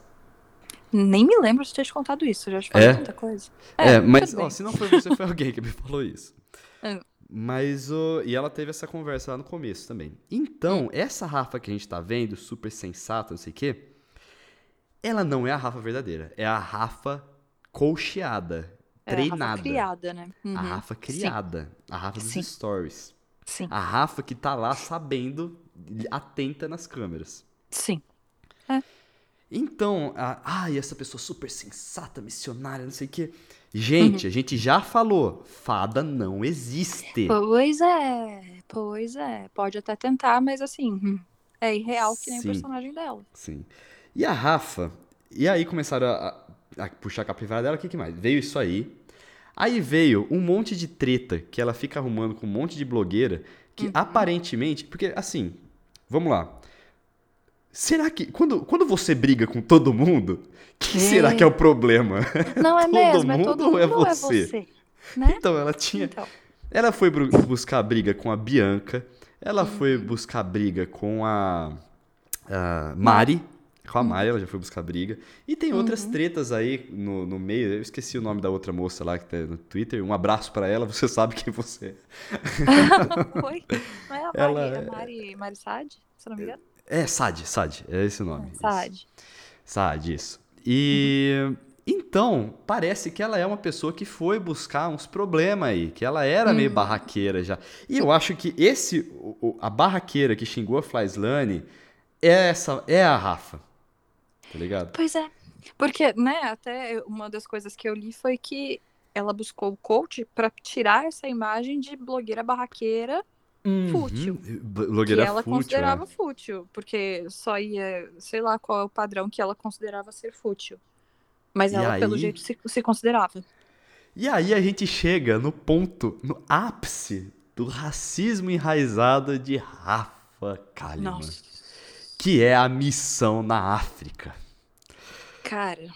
Nem me lembro de ter te contado isso, eu já te falei É? tanta coisa. É, mas, tudo ó, se não foi você, foi alguém que me falou isso. Hum. Mas, o e ela teve essa conversa lá no começo também. Então, Hum. essa Rafa que a gente tá vendo, super sensata, não sei o quê, ela não é a Rafa verdadeira. É a Rafa coacheada, É, a treinada. Rafa criada, né? Uhum. A Rafa criada. A Rafa dos Sim. stories. Sim, A Rafa que tá lá sabendo, atenta nas câmeras. sim. Então, a, ai, essa pessoa super sensata, missionária, não sei o quê. Gente, a gente já falou, fada não existe. Pois é, pois é. Pode até tentar, mas assim, hum, é irreal que nem Sim. o personagem dela. Sim. E a Rafa, e aí começaram a, a- a puxar a capivara dela, o que, que mais? Veio isso aí. Aí veio um monte de treta que ela fica arrumando com um monte de blogueira que Uhum. aparentemente. Porque, assim, vamos lá. será que. Quando, quando você briga com todo mundo, que é. será que é o problema? Não é todo mesmo, mundo é todo mundo ou é você? É você né? Então, ela tinha. Então. Ela foi buscar briga com a Bianca, ela uhum. foi buscar briga com a, a Mari. Com a Mari, ela já foi buscar briga. E tem outras uhum. tretas aí no, no meio. Eu esqueci o nome da outra moça lá que tá no Twitter. Um abraço para ela, você sabe quem você é. Foi? Não é a Mari, ela... a Mari, Mari Sad, se não me engano? É, Sad, Sad, é esse o nome. É, Sad. Sad, isso. E uhum. então, parece que ela é uma pessoa que foi buscar uns problemas aí, que ela era uhum. meio barraqueira já. E eu acho que esse, a barraqueira que xingou a Flyslane é essa, é a Rafa. Tá ligado? Pois é. Porque, né, até uma das coisas que eu li foi que ela buscou o coach para tirar essa imagem de blogueira barraqueira uhum. fútil. Blogueira que ela fútil, considerava é. fútil, porque só ia, sei lá qual é o padrão que ela considerava ser fútil. Mas e ela, aí... pelo jeito, se, se considerava. E aí a gente chega no ponto, no ápice do racismo enraizado de Rafa Kalimann. Nossa. Que é a missão na África. Cara.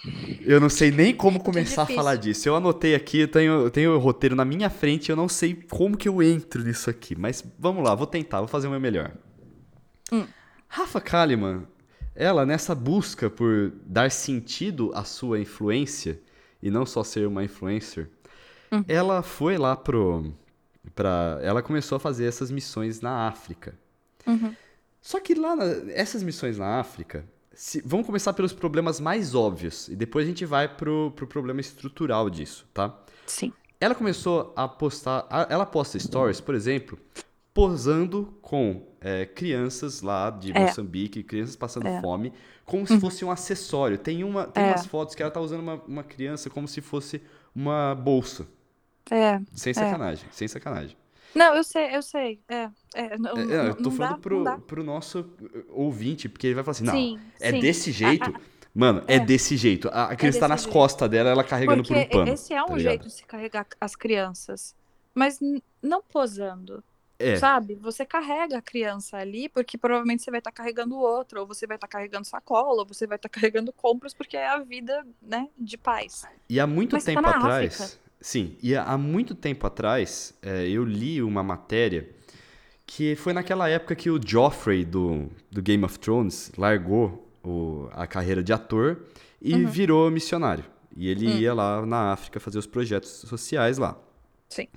Eu não sei nem como começar a falar disso. Eu anotei aqui, eu tenho, eu tenho o roteiro na minha frente, eu não sei como que eu entro nisso aqui. Mas vamos lá, vou tentar, vou fazer o meu melhor. Hum. Rafa Kalimann, ela nessa busca por dar sentido à sua influência, e não só ser uma influencer, hum. ela foi lá pro. Pra, ela começou a fazer essas missões na África. Uhum. Só que lá, na, essas missões na África, se, vamos começar pelos problemas mais óbvios e depois a gente vai pro, pro problema estrutural disso, tá? Sim. Ela começou a postar, a, ela posta stories, por exemplo, posando com é, crianças lá de é. Moçambique, crianças passando é. fome, como se uhum. fosse um acessório. Tem, uma, tem é. umas fotos que ela tá usando uma, uma criança como se fosse uma bolsa. É. Sem é. sacanagem, sem sacanagem. Não, eu sei, eu sei. É, é, não, é, é eu tô falando dá, pro, pro nosso uh, ouvinte, porque ele vai falar assim: não, sim, é sim. desse jeito. Ah, ah, Mano, é. é. desse jeito. A, a criança é tá nas jeito. costas dela, ela carregando porque por um pano. Esse é um tá jeito de se carregar as crianças. Mas não posando. É. Sabe? Você carrega a criança ali, porque provavelmente você vai estar tá carregando outra, ou você vai estar tá carregando sacola, ou você vai estar tá carregando compras, porque é a vida, né, de pais. E há muito Mas tá tempo atrás. África. Sim, e há muito tempo atrás é, eu li uma matéria que foi naquela época que o Joffrey do, do Game of Thrones largou o, a carreira de ator e uhum. virou missionário. E ele uhum. ia lá na África fazer os projetos sociais lá. Sim.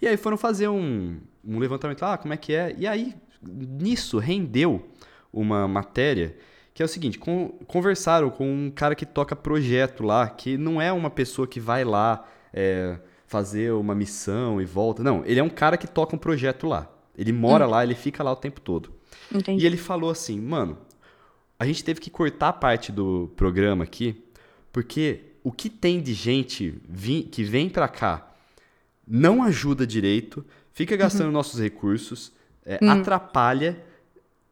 E aí foram fazer um, um levantamento lá, ah, como é que é? E aí, nisso, rendeu uma matéria que é o seguinte, com, conversaram com um cara que toca projeto lá, que não é uma pessoa que vai lá é, fazer uma missão e volta. Não, ele é um cara que toca um projeto lá. Ele mora hum. lá, ele fica lá o tempo todo. Entendi. E ele falou assim, mano, a gente teve que cortar parte do programa aqui, porque o que tem de gente que vem pra cá não ajuda direito, fica gastando uhum. nossos recursos, é, hum. atrapalha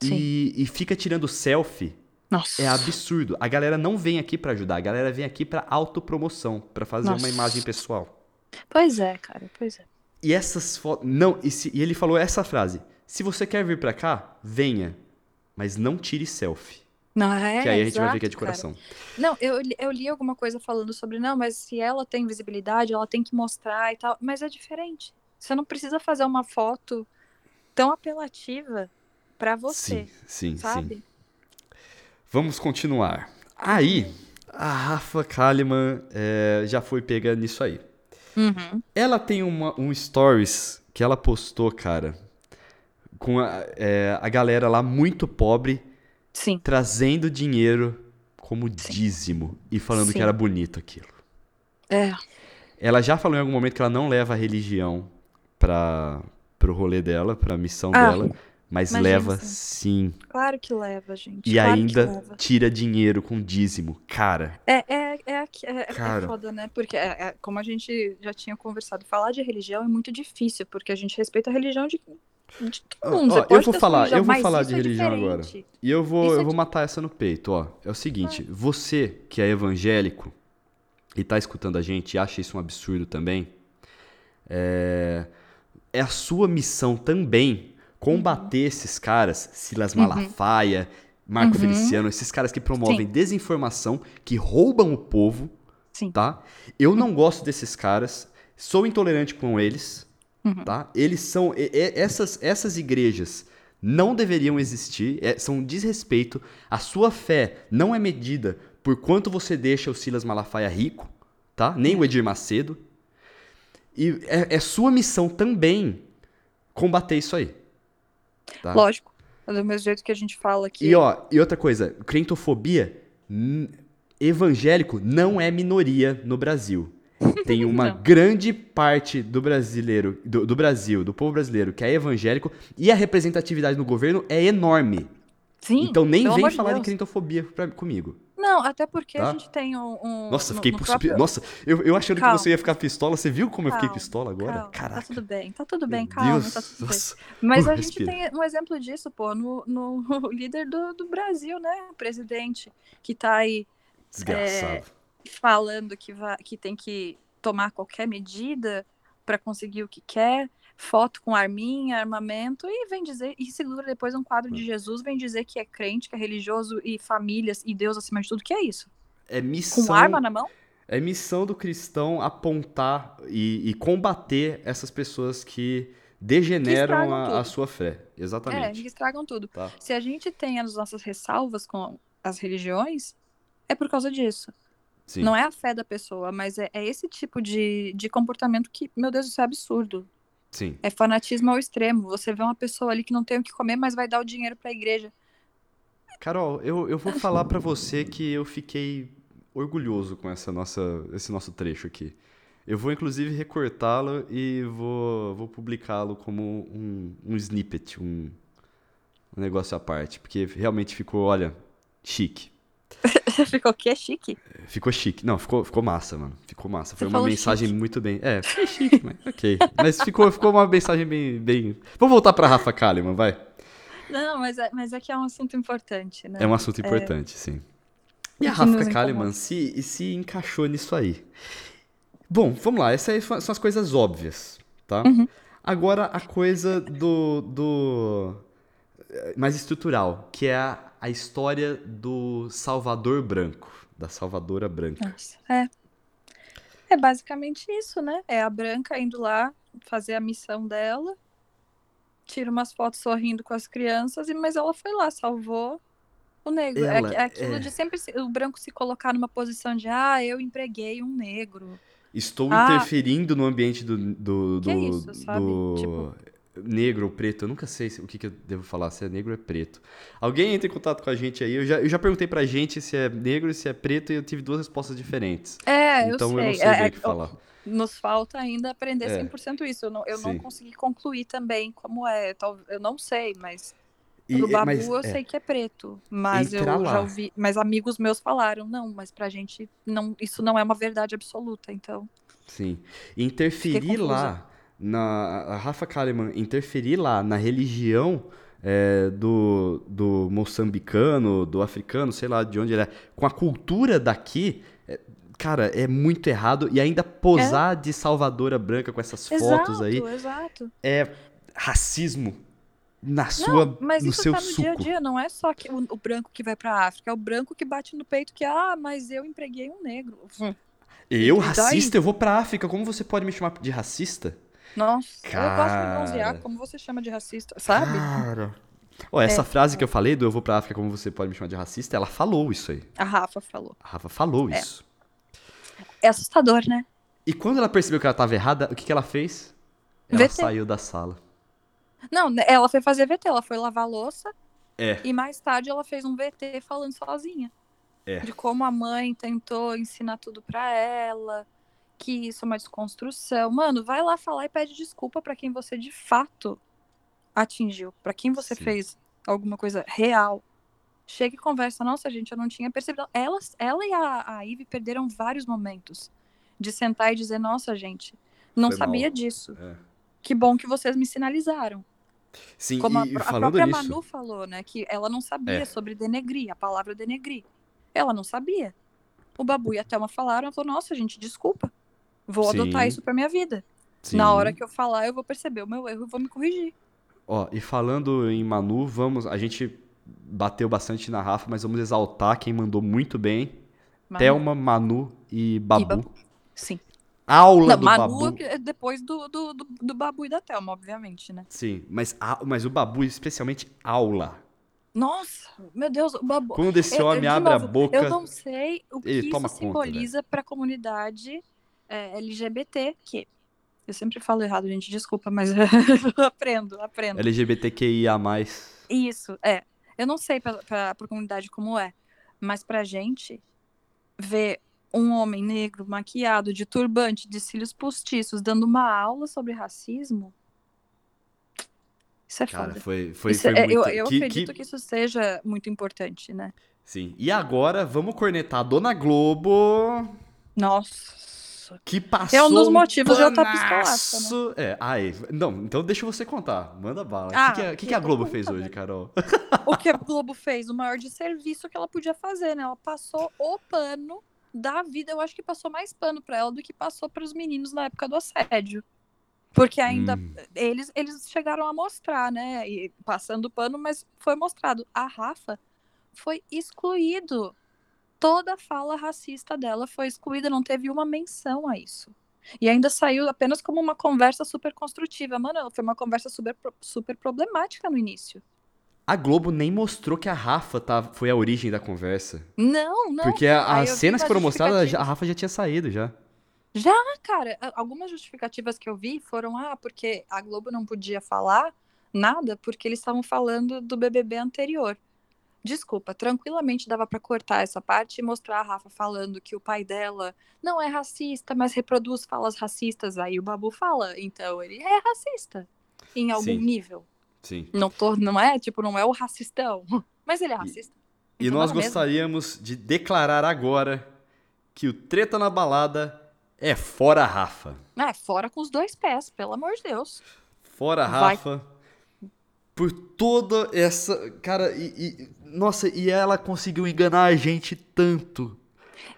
e, e, fica tirando selfie. Nossa. É absurdo. A galera não vem aqui para ajudar, a galera vem aqui para autopromoção, para fazer Nossa. uma imagem pessoal. Pois é, cara, pois é. E essas fotos. Não, e, se, e ele falou essa frase: se você quer vir para cá, venha, mas não tire selfie. Não, é, que aí a gente exato, vai ver que é de coração. Cara. Não, eu, eu li alguma coisa falando sobre, não, mas se ela tem visibilidade, ela tem que mostrar e tal. Mas é diferente. Você não precisa fazer uma foto tão apelativa para você. Sim, sim, sabe? sim. Vamos continuar. Aí, a Rafa Kalimann é, já foi pega nisso aí. Uhum. Ela tem uma, um stories que ela postou, cara, com a, é, a galera lá muito pobre Sim. trazendo dinheiro como Sim. dízimo e falando Sim. que era bonito aquilo. É. Ela já falou em algum momento que ela não leva a religião para pro rolê dela, pra missão ah, dela, mas leva sim. Claro que leva, gente. E claro ainda tira dinheiro com dízimo, cara. É, é, é, é, é cara. é foda, né? Porque, é, é, como a gente já tinha conversado, falar de religião é muito difícil, porque a gente respeita a religião de de todo mundo. Ó, eu vou falar, religião, eu vou falar de é religião agora. E eu vou, eu vou matar essa no peito, ó. É o seguinte, você que é evangélico e tá escutando a gente e acha isso um absurdo também, é, é a sua missão também combater uhum. esses caras, Silas uhum. Malafaia, Marco Uhum. Feliciano, esses caras que promovem Sim. desinformação, que roubam o povo, Sim. tá? Eu não gosto desses caras, sou intolerante com eles, Uhum. tá? Eles são e- e- essas essas igrejas não deveriam existir, é- são um desrespeito. A sua fé não é medida por quanto você deixa o Silas Malafaia rico, tá? Nem o Edir Macedo. E é, é sua missão também combater isso aí. Tá? Lógico. É do mesmo jeito que a gente fala que. E ó, e outra coisa, crentofobia, evangélico não é minoria no Brasil. Tem uma grande parte do brasileiro, do, do Brasil, do povo brasileiro, que é evangélico, e a representatividade no governo é enorme. Sim. então nem vem de falar de Deus. crentofobia pra- comigo. Não, até porque Tá? a gente tem um. um- Nossa, no- fiquei no cuspi- próprio- Nossa, eu, eu achando Calma. que você ia ficar pistola. Você viu como eu fiquei Calma, pistola agora? calma, Caraca. Tá tudo bem, tá tudo bem, Meu calma, Deus, tá tudo bem. nossa. Mas Uh, a gente respira. tem um exemplo disso, pô, no, no líder do, do Brasil, né? O presidente, que tá aí Desgraçado. falando que, vai, que tem que tomar qualquer medida para conseguir o que quer, foto com arminha, armamento, e vem dizer, e segura depois um quadro de Jesus, vem dizer que é crente, que é religioso e famílias e Deus acima de tudo, que é isso? É missão. Com arma na mão? É missão do cristão apontar e, e combater essas pessoas que degeneram estragam a, a sua fé. É, que Exatamente. estragam tudo. Tá. Se a gente tem as nossas ressalvas com as religiões, é por causa disso. Sim. Não é a fé da pessoa, mas é, é esse tipo de, de comportamento que, meu Deus, isso é absurdo. Sim. É fanatismo ao extremo. Você vê uma pessoa ali que não tem o que comer, mas vai dar o dinheiro pra igreja. Carol, eu, eu vou falar pra você que eu fiquei orgulhoso com essa nossa, esse nosso trecho aqui. Eu vou inclusive recortá-lo e vou, vou publicá-lo como um, um snippet, um, um negócio à parte, porque realmente ficou, olha, chique. Ficou que é chique. Ficou chique. Não, ficou, ficou massa, mano. Ficou massa. Foi Você uma falou mensagem chique. muito bem. É, foi chique, mas ok. Mas ficou, ficou uma mensagem bem, bem. Vamos voltar pra Rafa Kalimann, vai. Não, mas é, mas é que é um assunto importante, né? É um assunto importante, sim. E a Rafa. Kalimann se, se encaixou nisso aí. Bom, vamos lá. Essas aí são são as coisas óbvias, tá? Uhum. Agora a coisa do, do eh, mais estrutural, que é a, a história do Salvador Branco, da Salvadora Branca. Nossa, é. É basicamente isso, né? É a Branca indo lá fazer a missão dela, tira umas fotos sorrindo com as crianças, e mas ela foi lá, salvou o negro. É, Ela aqu- é aquilo é- de sempre se- o branco se colocar numa posição de ah, eu empreguei um negro. Estou Ah. interferindo no ambiente do, do, Que é do, isso, sabe? do Tipo- negro ou preto. Eu nunca sei se- o que, que eu devo falar, se é negro ou é preto. Alguém entra em contato com a gente aí. Eu já, eu já perguntei pra gente se é negro e se é preto e eu tive duas respostas diferentes. É, então eu sei. não sei É, bem é, o que falar. Nos falta ainda aprender É. 100% isso. Eu não, eu não consegui concluir também como é. Eu não sei, mas E- pro é, Babu mas, eu é, sei que é preto. Mas eu Entra lá. já ouvi. Mas amigos meus falaram, não, mas pra gente não, isso não é uma verdade absoluta. Então. Sim. Interferir lá, na, a Rafa Kalimann, interferir lá na religião é, do, do moçambicano, do africano, sei lá de onde ele é, com a cultura daqui, é, cara, é muito errado. E ainda posar de salvadora branca com essas fotos exato, aí exato. é racismo na sua, Não, mas no isso seu tá no suco. dia a dia, não é só que o, o branco que vai pra África, é o branco que bate no peito que, ah, mas eu empreguei um negro. Eu, E daí? racista, eu vou pra África. Como você pode me chamar de racista? Nossa, eu gosto de Cara. bronzear, como você chama de racista, sabe? Cara. Ó, essa É. frase que eu falei do eu vou pra África, como você pode me chamar de racista, ela falou isso aí. A Rafa falou. A Rafa falou É. isso. É assustador, né? E quando ela percebeu que ela tava errada, o que, que ela fez? Ela VT. saiu da sala. Não, né, ela foi fazer VT, ela foi lavar a louça É. e mais tarde ela fez um VT falando sozinha. É. De como a mãe tentou ensinar tudo pra ela, que isso é uma desconstrução. Mano, vai lá falar e pede desculpa pra quem você de fato atingiu, pra quem você Sim. fez alguma coisa real. Chega e conversa, nossa, gente, eu não tinha percebido. Ela, ela e a, a Ivy perderam vários momentos de sentar e dizer, nossa, gente, não Foi sabia mal. disso. É. Que bom que vocês me sinalizaram. Sim, Como a, a própria nisso. Manu falou, né? Que ela não sabia É. sobre denegrir, a palavra denegrir. Ela não sabia. O Babu e a Thelma falaram, ela falou, nossa, gente, desculpa. Vou adotar Sim. isso pra minha vida. sim. Na hora que eu falar, eu vou perceber o meu erro e vou me corrigir. Ó, e falando em Manu, vamos. A gente bateu bastante na Rafa, mas vamos exaltar quem mandou muito bem. Manu. Thelma, Manu e Babu. E Babu. Sim. Aula Não, do Manu Babu. é depois do, do, do, do Babu e da Thelma, obviamente, né? Sim, mas, a- mas o Babu, especialmente aula. Nossa, meu Deus, o Babu. Quando esse É, homem de abre a novo, boca. Eu não sei o que isso conta, simboliza para a comunidade é, LGBT, que eu sempre falo errado, gente, desculpa, mas eu aprendo, aprendo. LGBTQIA. Isso, é. Eu não sei para a comunidade como é, mas pra gente ver um homem negro maquiado de turbante, de cílios postiços, dando uma aula sobre racismo, isso é Cara, foda. foi, foi, Isso foi é- muito. eu eu que- acredito que- que isso seja muito importante, né? Sim. E agora, vamos cornetar a Dona Globo, Nossa. Que passou. É um dos um motivos de eu estar pistolaça, né? panaço. É, ai, não, então deixa você contar. Manda bala. O Ah, que, que, a- que, que a Globo fez hoje. Carol? O que a Globo fez? O maior de serviço que ela podia fazer, né? Ela passou o pano da vida. Eu acho que passou mais pano pra ela do que passou para os meninos na época do assédio. Porque ainda Hum. eles, eles chegaram a mostrar, né? E passando pano, mas foi mostrado. A Rafa foi excluído. Toda a fala racista dela foi excluída, não teve uma menção a isso. E ainda saiu apenas como uma conversa super construtiva. Mano, foi uma conversa super, super problemática no início. A Globo nem mostrou que a Rafa tá, foi a origem da conversa. Não, não. Porque as cenas que foram mostradas, a. Rafa já tinha saído já. Ah, cara, algumas justificativas que eu vi foram, ah, porque a Globo não podia falar nada porque eles estavam falando do BBB anterior. Desculpa, tranquilamente dava pra cortar essa parte e mostrar a Rafa falando que o pai dela não é racista, mas reproduz falas racistas. Aí o Babu fala, então ele é racista em algum Sim. nível. Sim. Não tô, não é, tipo, não é o racistão, mas ele é racista. E Então nós na mesma. gostaríamos de declarar agora que o Treta na Balada é fora Rafa. Ah, fora com os dois pés, pelo amor de Deus. Fora Vai. Rafa. Por toda essa. Cara, e, e- Nossa, e ela conseguiu enganar a gente tanto.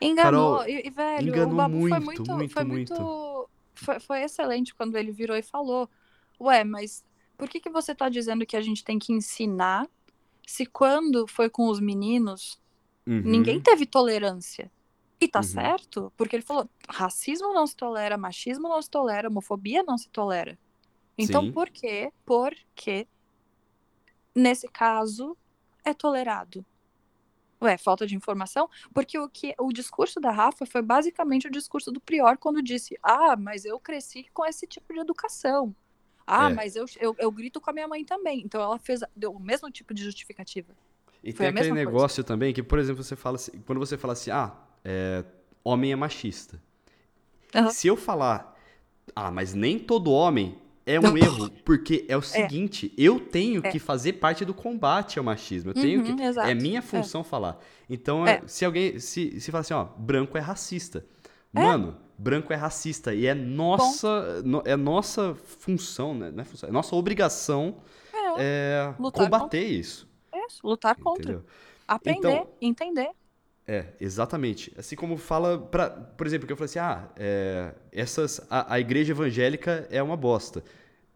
Enganou, Carol, e, e, velho, enganou o Babu foi muito, muito, muito, foi muito, foi, foi excelente quando ele virou e falou, ué, mas por que que você tá dizendo que a gente tem que ensinar se quando foi com os meninos, Uhum. ninguém teve tolerância? E tá Uhum. certo, porque ele falou, racismo não se tolera, machismo não se tolera, homofobia não se tolera. Então Sim. por quê? Porque nesse caso é tolerado. Ué, falta de informação? Porque o que o discurso da Rafa foi basicamente o discurso do Prior quando disse: Ah, mas eu cresci com esse tipo de educação. Ah, É. mas eu, eu, eu grito com a minha mãe também. Então ela fez deu o mesmo tipo de justificativa. E Foi tem aquele mesma coisa. negócio também que, por exemplo, você fala assim, quando você fala assim, ah, é, homem é machista. Aham. Se eu falar, ah, mas nem todo homem é um erro, porque é o seguinte, eu tenho É. que fazer parte do combate ao machismo. Eu tenho Uhum, que. exato. É minha função falar. Então, É. se alguém. Se, se fala assim, ó, branco é racista. É. Mano, branco é racista. E é nossa, no- é nossa função, né? Não é, função, é nossa obrigação É, é, Lutar combater isso. é isso, lutar contra. Entendeu? Aprender, Então- entender. É, exatamente. Assim como fala, pra, por exemplo, que eu falei assim, ah, é, essas, a, a igreja evangélica é uma bosta.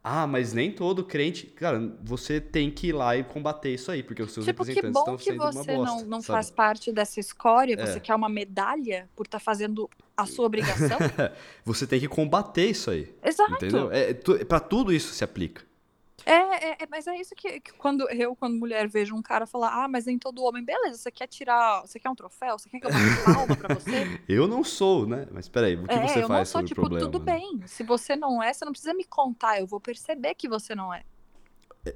Ah, mas nem todo crente. Cara, você tem que ir lá e combater isso aí, porque os seus Tipo, que representantes estão que sendo uma você bosta. não, não sabe? faz parte dessa escória, É. você quer uma medalha por estar fazendo a sua obrigação. Você tem que combater isso aí. Exato. Entendeu? É, tu, pra tudo isso se aplica. É, é, é, mas é isso que, que quando eu, quando mulher, vejo um cara falar, ah, mas nem todo homem, beleza, você quer tirar, você quer um troféu, você quer que eu bata palma pra você? Eu não sou, né? Mas peraí, o que é, você eu não sou, sobre tipo, o problema? tudo né? bem, se você não é, você não precisa me contar, eu vou perceber que você não é.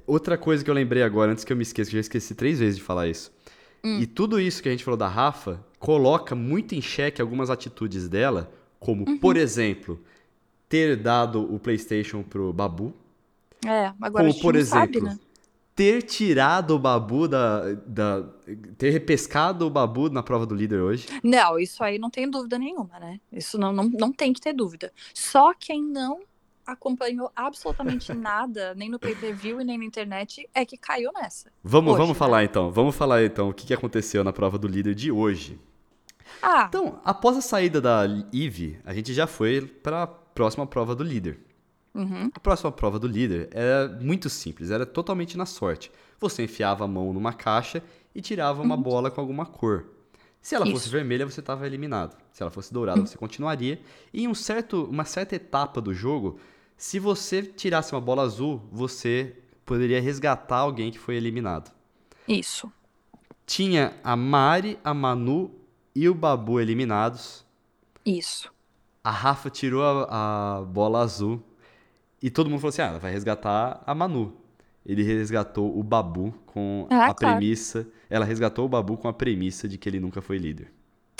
Outra coisa que eu lembrei agora, antes que eu me esqueça, que eu já esqueci três vezes de falar isso. Hum. E tudo isso que a gente falou da Rafa coloca muito em xeque algumas atitudes dela, como, Uhum. por exemplo, ter dado o PlayStation pro Babu. É, agora como, por exemplo, sabe, né? ter tirado o Babu da, da. ter repescado o Babu na prova do líder hoje. Não, isso aí não tem dúvida nenhuma, né? Isso não, não, não tem que ter dúvida. Só quem não acompanhou absolutamente nada, nem no pay-per-view e nem na internet, é que caiu nessa. Vamos, Hoje, vamos né? falar então. Vamos falar então o que que aconteceu na prova do líder de hoje. Ah, Então, após a saída da Eve, a gente já foi para a próxima prova do líder. Uhum. A próxima prova do líder era muito simples, era totalmente na sorte. Você enfiava a mão numa caixa e tirava uma bola com alguma cor. Se ela fosse Isso. vermelha, você estava eliminado. Se ela fosse dourada, você continuaria. E em um certo, uma certa etapa do jogo, se você tirasse uma bola azul, você poderia resgatar alguém que foi eliminado. Isso. Tinha a Mari, a Manu e o Babu eliminados. Isso. A Rafa tirou a, a bola azul e todo mundo falou assim: ah, ela vai resgatar a Manu. Ele resgatou o Babu com Ah, a claro. premissa. Ela resgatou o Babu com a premissa de que ele nunca foi líder.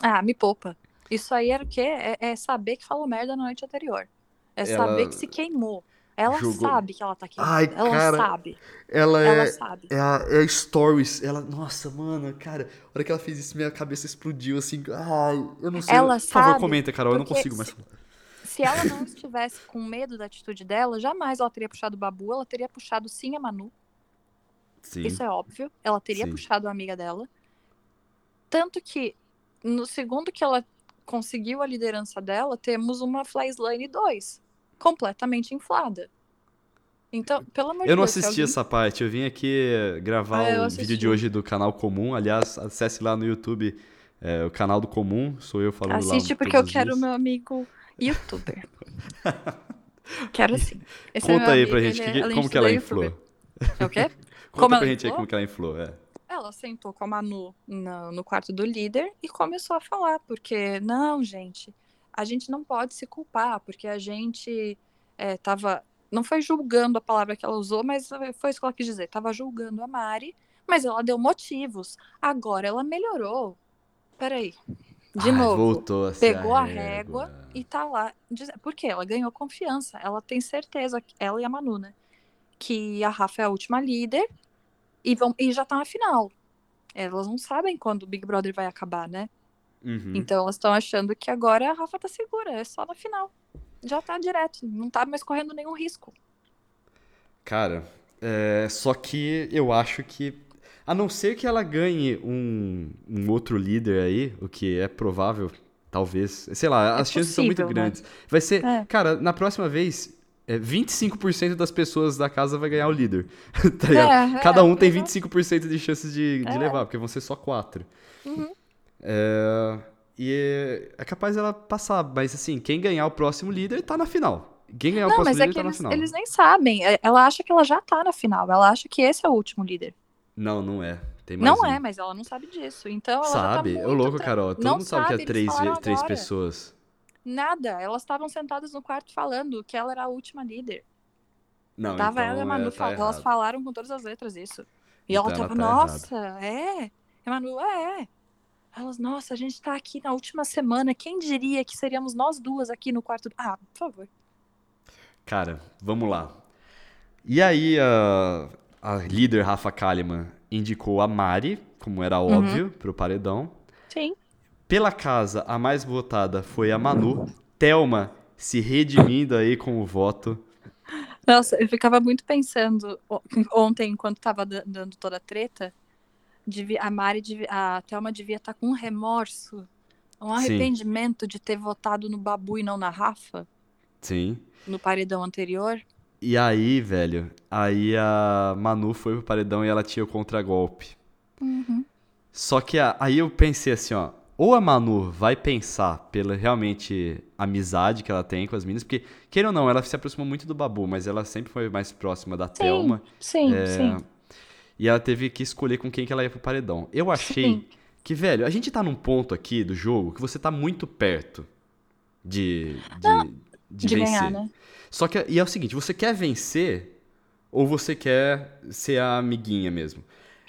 Ah, me poupa. Isso aí era o quê? É, é saber que falou merda na noite anterior. É Ela saber que se queimou. Ela jogou- sabe que ela tá queimada. Ai, ela cara, sabe. Ela Ela sabe. É a, é a Stories. Ela, nossa, mano, cara, a hora que ela fez isso, minha cabeça explodiu assim. Ai, eu não sei. Ela Por favor, sabe, comenta, Carol, eu não consigo mais. Se ela não estivesse com medo da atitude dela, jamais ela teria puxado o Babu, ela teria puxado sim a Manu. Sim. Isso é óbvio. Ela teria Sim. puxado a amiga dela. Tanto que, no segundo que ela conseguiu a liderança dela, temos uma Flyslane 2. Completamente inflada. Então, pelo amor de Eu não Deus. assisti alguém- essa parte, eu vim aqui gravar Ah, o vídeo de hoje do canal comum. Aliás, acesse lá no YouTube é, o canal do comum, sou eu falando lá. Assiste porque eu quero o meu amigo youtuber. quero sim. Esse é Conta meu aí amigo, pra gente que- é- como que ela é inflou. É o quê? Conta Como pra ela gente aí inflou? como que ela inflou. É. Ela sentou com a Manu no, no quarto do líder e começou a falar, porque, não, gente, a gente não pode se culpar, porque a gente é, tava. Não foi julgando a palavra que ela usou, mas foi isso que ela quis dizer. Tava julgando a Mari, mas ela deu motivos. Agora ela melhorou. Peraí. De Ai, novo. Voltou a pegou a régua. régua e tá lá. diz- Por quê? Ela ganhou confiança. Ela tem certeza, ela e a Manu, né? Que a Rafa é a última líder e, vão, e já tá na final. Elas não sabem quando o Big Brother vai acabar, né? Uhum. Então elas estão achando que agora a Rafa tá segura, é só na final. Já tá direto, não tá mais correndo nenhum risco. Cara, é, só que eu acho que, a não ser que ela ganhe um, um outro líder aí, o que é provável, talvez, sei lá, É as chances são muito possível, né? grandes. Vai ser, É. cara, na próxima vez, é, 25% das pessoas da casa vai ganhar o líder, tá? É, Cada é, um tem exato. 25% de chances de, de É. levar, porque vão ser só quatro. Uhum. É, e é capaz ela passar, mas assim, quem ganhar o próximo líder tá na final. Quem ganhar o Não, próximo mas é líder que tá na eles, final. eles nem sabem. É, Ela acha que ela já tá na final. Ela acha que esse é o último líder. Não, não é. Tem mais Não um. é, mas ela não sabe disso. Então ela Sabe? tá Ô muito louco, Carol. Todo Não mundo sabe que é sabe, três, três agora. pessoas. Nada. Elas estavam sentadas no quarto falando que ela era a última líder. Não, Tava então ela e a Manu, é, tá fal- elas errado. falaram com todas as letras isso. E Então ela ela tava, tá nossa, é? E a Manu, é. Elas, nossa, a gente tá aqui na última semana. Quem diria que seríamos nós duas aqui no quarto? Ah, por favor. Cara, vamos lá. E aí a, a líder Rafa Kalimann indicou a Mari, como era Uhum. óbvio, pro paredão. Sim. Pela casa, a mais votada foi a Manu. Thelma se redimindo aí com o voto. Nossa, eu ficava muito pensando ontem, enquanto tava da- dando toda a treta, a Mari, a Thelma devia estar com um remorso, um Sim. arrependimento de ter votado no Babu e não na Rafa, Sim. no paredão anterior. E aí, velho, aí a Manu foi pro paredão e ela tinha o contragolpe. Uhum. Só que a- aí eu pensei assim, ó. Ou a Manu vai pensar pela realmente amizade que ela tem com as meninas, porque, queira ou não, ela se aproximou muito do Babu, mas ela sempre foi mais próxima da Thelma. Sim, é, sim. E ela teve que escolher com quem que ela ia pro paredão. Eu achei Sim. que, velho, a gente tá num ponto aqui do jogo que você tá muito perto de, de, De vencer. ganhar, né? Só que, e é o seguinte, você quer vencer ou você quer ser a amiguinha mesmo?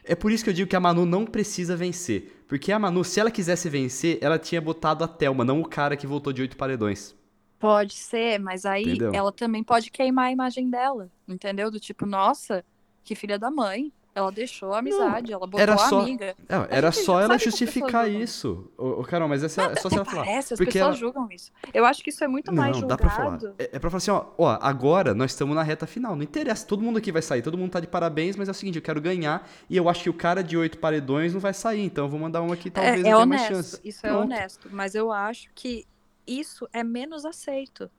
É por isso que eu digo que a Manu não precisa vencer. Porque a Manu, se ela quisesse vencer, ela tinha botado a Thelma, não o cara que voltou de oito paredões. Pode ser, mas aí Entendeu? ela também pode queimar a imagem dela, entendeu? Do tipo, nossa, que filha da mãe. Ela deixou a amizade, ela botou era a só- amiga. Não, era só ela justificar isso. Ô, ô, Carol, mas essa, é só se ela falar. parece, as Porque pessoas ela- julgam isso. Eu acho que isso é muito mais Não, dá julgado. pra falar. É, é pra falar assim, ó, ó, agora nós estamos na reta final. Não interessa, todo mundo aqui vai sair, todo mundo tá de parabéns, mas é o seguinte, eu quero ganhar e eu acho que o cara de oito paredões não vai sair, então eu vou mandar um aqui, talvez É, eu é tenha mais honesto, chance. isso é Pronto. honesto, mas eu acho que isso é menos aceito.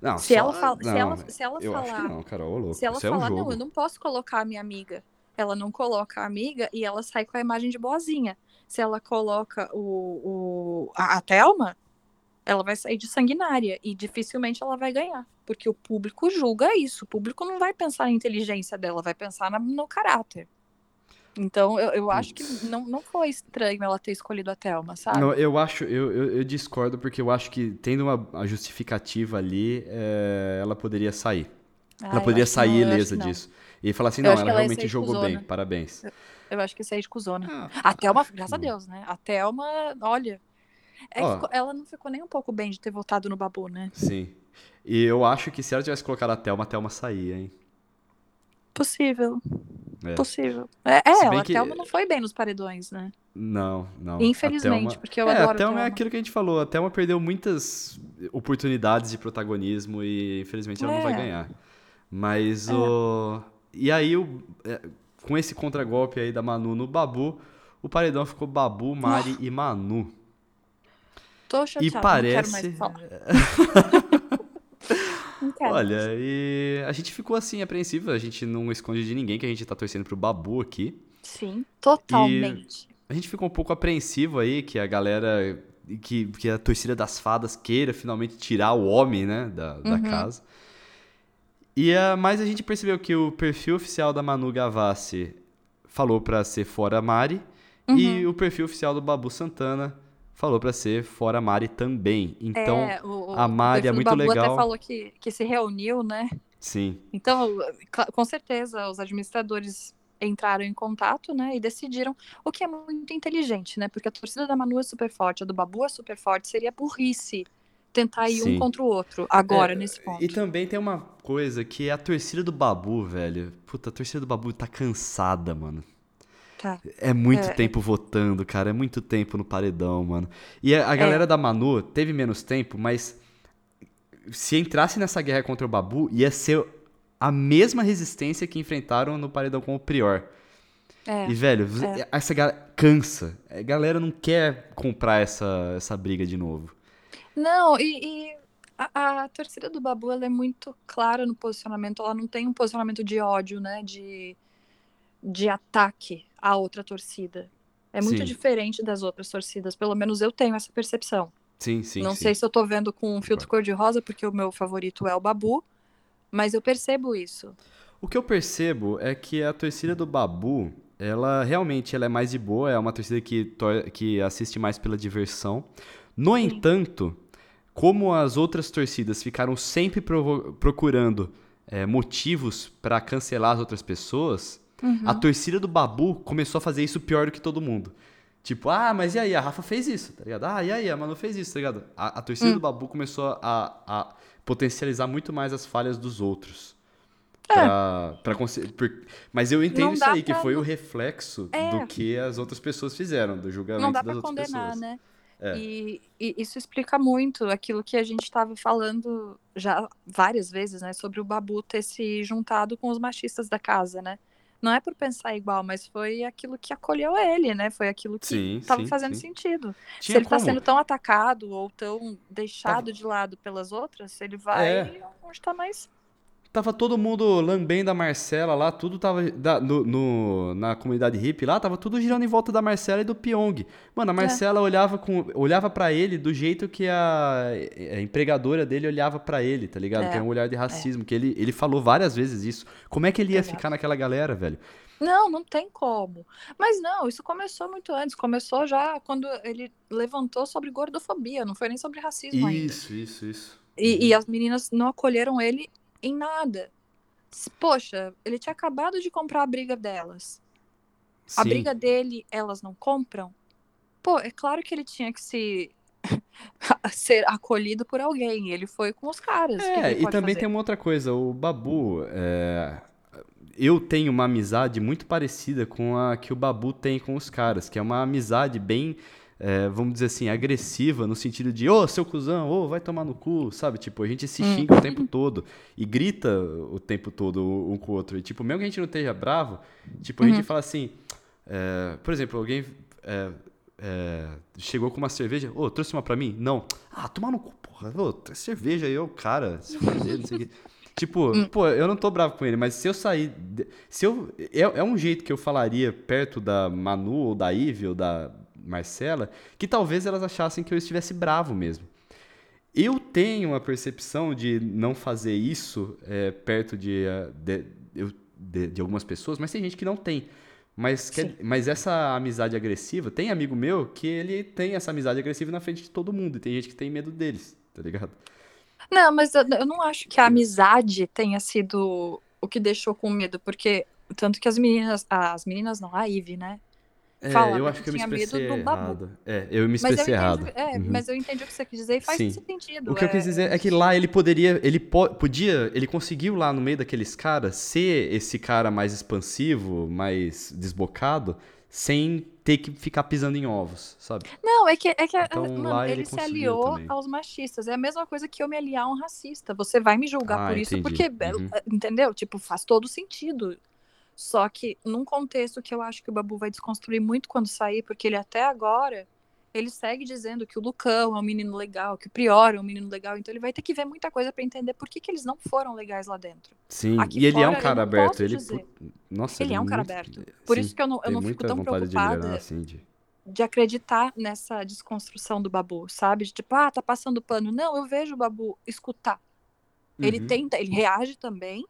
Não, Se só- ela fala- se não, ela- se ela eu acho que falar- não, louco. Se ela Isso é um falar, não, eu não posso colocar a minha amiga. Ela não coloca a amiga e ela sai com a imagem de boazinha. Se ela coloca o, o, a, a Thelma, ela vai sair de sanguinária e dificilmente ela vai ganhar. Porque o público julga isso. O público não vai pensar na inteligência dela, vai pensar na- no caráter. Então, eu, eu acho que não, não foi estranho ela ter escolhido a Thelma, sabe? Não, eu acho, eu, eu, eu discordo porque eu acho que tendo uma, justificativa ali, é, ela poderia sair. Ah, ela poderia não, sair acho ilesa que não. E falar assim, Eu não, ela ela realmente jogou cuzona. bem, parabéns. Eu acho que isso aí é de cuzona. Ah, A Thelma, acho que graças a não. Deus, né? A Thelma, olha. é ficou- ela não ficou nem um pouco bem de ter votado no Babu, né? Sim. E eu acho que se ela tivesse colocado a Thelma, a Thelma saía, hein? Possível. É. Possível. É, é ela, que- a Thelma não foi bem nos paredões, né? Não, não. Infelizmente, Thelma... porque eu é, adoro a Thelma é Thelma. aquilo que a gente falou. A Thelma perdeu muitas oportunidades de protagonismo e infelizmente ela não vai É. ganhar. Mas o. E aí, o... é, com esse contragolpe aí da Manu no Babu, o paredão ficou Babu, Mari e Manu. Tô chateada, E não quero parece. mais falar. Não Olha, e a gente ficou assim apreensivo, a gente não esconde de ninguém que a gente tá torcendo pro Babu aqui. Sim, totalmente. A gente ficou um pouco apreensivo aí que a galera, que, que a torcida das fadas queira finalmente tirar o homem, né, da, da Uhum. casa. E a, mas a gente percebeu que o perfil oficial da Manu Gavassi falou pra ser fora Mari e Uhum. o perfil oficial do Babu Santana falou pra ser fora Mari também. Então, é, o, o- a Mari o é perfil do muito Babu legal. até falou que, que se reuniu, né? sim, Então, com certeza, os administradores entraram em contato, né, e decidiram, o que é muito inteligente, né, porque a torcida da Manu é super forte, a do Babu é super forte, seria burrice tentar ir Sim. um contra o outro, agora, É, nesse ponto. E também tem uma coisa que é a torcida do Babu, velho. Puta, a torcida do Babu tá cansada, mano. Tá. É muito É. tempo votando, cara. É muito tempo no paredão, mano. E a, a galera da Manu teve menos tempo, mas se entrasse nessa guerra contra o Babu, ia ser a mesma resistência que enfrentaram no paredão com o Prior. É, E, velho, essa galera cansa. A galera não quer comprar essa, essa briga de novo. Não, e, e a, a torcida do Babu, ela é muito clara no posicionamento, ela não tem um posicionamento de ódio, né, de, de ataque à outra torcida. É muito Sim. diferente das outras torcidas, pelo menos eu tenho essa percepção. Sim, sim, não sim. sei se eu tô vendo com um filtro cor-de-rosa, porque o meu favorito é o Babu, mas eu percebo isso. O que eu percebo é que a torcida do Babu, ela realmente ela é mais de boa, é uma torcida que, que assiste mais pela diversão. No entanto, como as outras torcidas ficaram sempre procurando é, motivos para cancelar as outras pessoas, a torcida do Babu começou a fazer isso pior do que todo mundo. Tipo, ah, mas e aí? A Rafa fez isso, tá ligado? Ah, e aí? A Manu fez isso, tá ligado? A, a torcida do Babu começou a, a potencializar muito mais as falhas dos outros. Pra, pra conse- por- Mas eu entendo Não isso aí, que pra- foi o reflexo É. do que as outras pessoas fizeram, do julgamento Não dá das pra outras condenar, pessoas. né? É. E, e isso explica muito aquilo que a gente estava falando já várias vezes, né? Sobre o Babu ter se juntado com os machistas da casa, né? Não é por pensar igual, mas foi aquilo que acolheu ele, né? Foi aquilo que estava fazendo sim. sentido. Se Tinha ele está sendo tão atacado ou tão deixado de lado pelas outras, ele vai É. onde está mais. Tava todo mundo lambendo a Marcela lá, tudo tava da- no, no- na comunidade hippie lá, tava tudo girando em volta da Marcela e do Pyong. Mano, a Marcela olhava com olhava para ele do jeito que a, a empregadora dele olhava pra ele, tá ligado? É, Que é um olhar de racismo, que ele, ele falou várias vezes isso. Como é que ele ia Exato. ficar naquela galera, velho? Não, não tem como. Mas não, isso começou muito antes. Começou já quando ele levantou sobre gordofobia, não foi nem sobre racismo ainda. Isso, isso, isso. E, e as meninas não acolheram ele em nada. Poxa, ele tinha acabado de comprar a briga delas. A Sim. briga dele, elas não compram? Pô, é claro que ele tinha que se ser acolhido por alguém. Ele foi com os caras. É, e também fazer? tem uma outra coisa, o Babu, é, eu tenho uma amizade muito parecida com a que o Babu tem com os caras, que é uma amizade bem, é, vamos dizer assim, agressiva, no sentido de, ô, seu cuzão, ô, vai tomar no cu, sabe? Tipo, a gente se Hum. xinga o tempo todo e grita o tempo todo um com o outro. E, tipo, mesmo que a gente não esteja bravo, tipo, a Uhum. gente fala assim, é, por exemplo, alguém é, é, chegou com uma cerveja, ô, trouxe uma pra mim? Não. Ah, tomar no cu, porra. ô, cerveja aí, ô, cara, se não sei o quê. Tipo, pô, eu não tô bravo com ele, mas se eu sair. Se eu. É, é um jeito que eu falaria perto da Manu, ou da Ive, ou da Marcela, que talvez elas achassem que eu estivesse bravo mesmo. Eu tenho a percepção de não fazer isso é, perto de, eh, de, de- de algumas pessoas, mas tem gente que não tem. Mas, quer- mas essa amizade agressiva, tem amigo meu que ele tem essa amizade agressiva na frente de todo mundo, e tem gente que tem medo deles, tá ligado? Não, mas eu, eu não acho que a amizade tenha sido o que deixou com medo, porque tanto que as meninas, as meninas não, a Ivy, né? É, Fala, eu né, acho que eu me expressei errado. É, eu me Mas eu expressei errado. entendi, é, Uhum. mas eu entendi o que você quis dizer e faz Sim. sentido. O que eu quis dizer é que lá ele poderia, ele po- podia, ele conseguiu lá no meio daqueles caras ser esse cara mais expansivo, mais desbocado, sem ter que ficar pisando em ovos, sabe? Não, é que, é que Então, mano, ele, ele se aliou também. aos machistas. É a mesma coisa que eu me aliar a um racista. Você vai me julgar Ah, por isso, entendi. porque, é, Uhum. entendeu? Tipo, faz todo sentido. Só que num contexto que eu acho que o Babu vai desconstruir muito quando sair, porque ele até agora, ele segue dizendo que o Lucão é um menino legal, que o Prior é um menino legal, então ele vai ter que ver muita coisa pra entender por que, que eles não foram legais lá dentro. Sim, Aqui e ele é um fora, cara aberto, ele, nossa, Ele é um cara muito- aberto. Por sim, isso que eu não, eu não fico tão de preocupada assim, de... de acreditar nessa desconstrução do Babu, sabe? De tipo, ah, tá passando pano. Não, eu vejo o Babu escutar. Ele Uhum. tenta, ele reage também,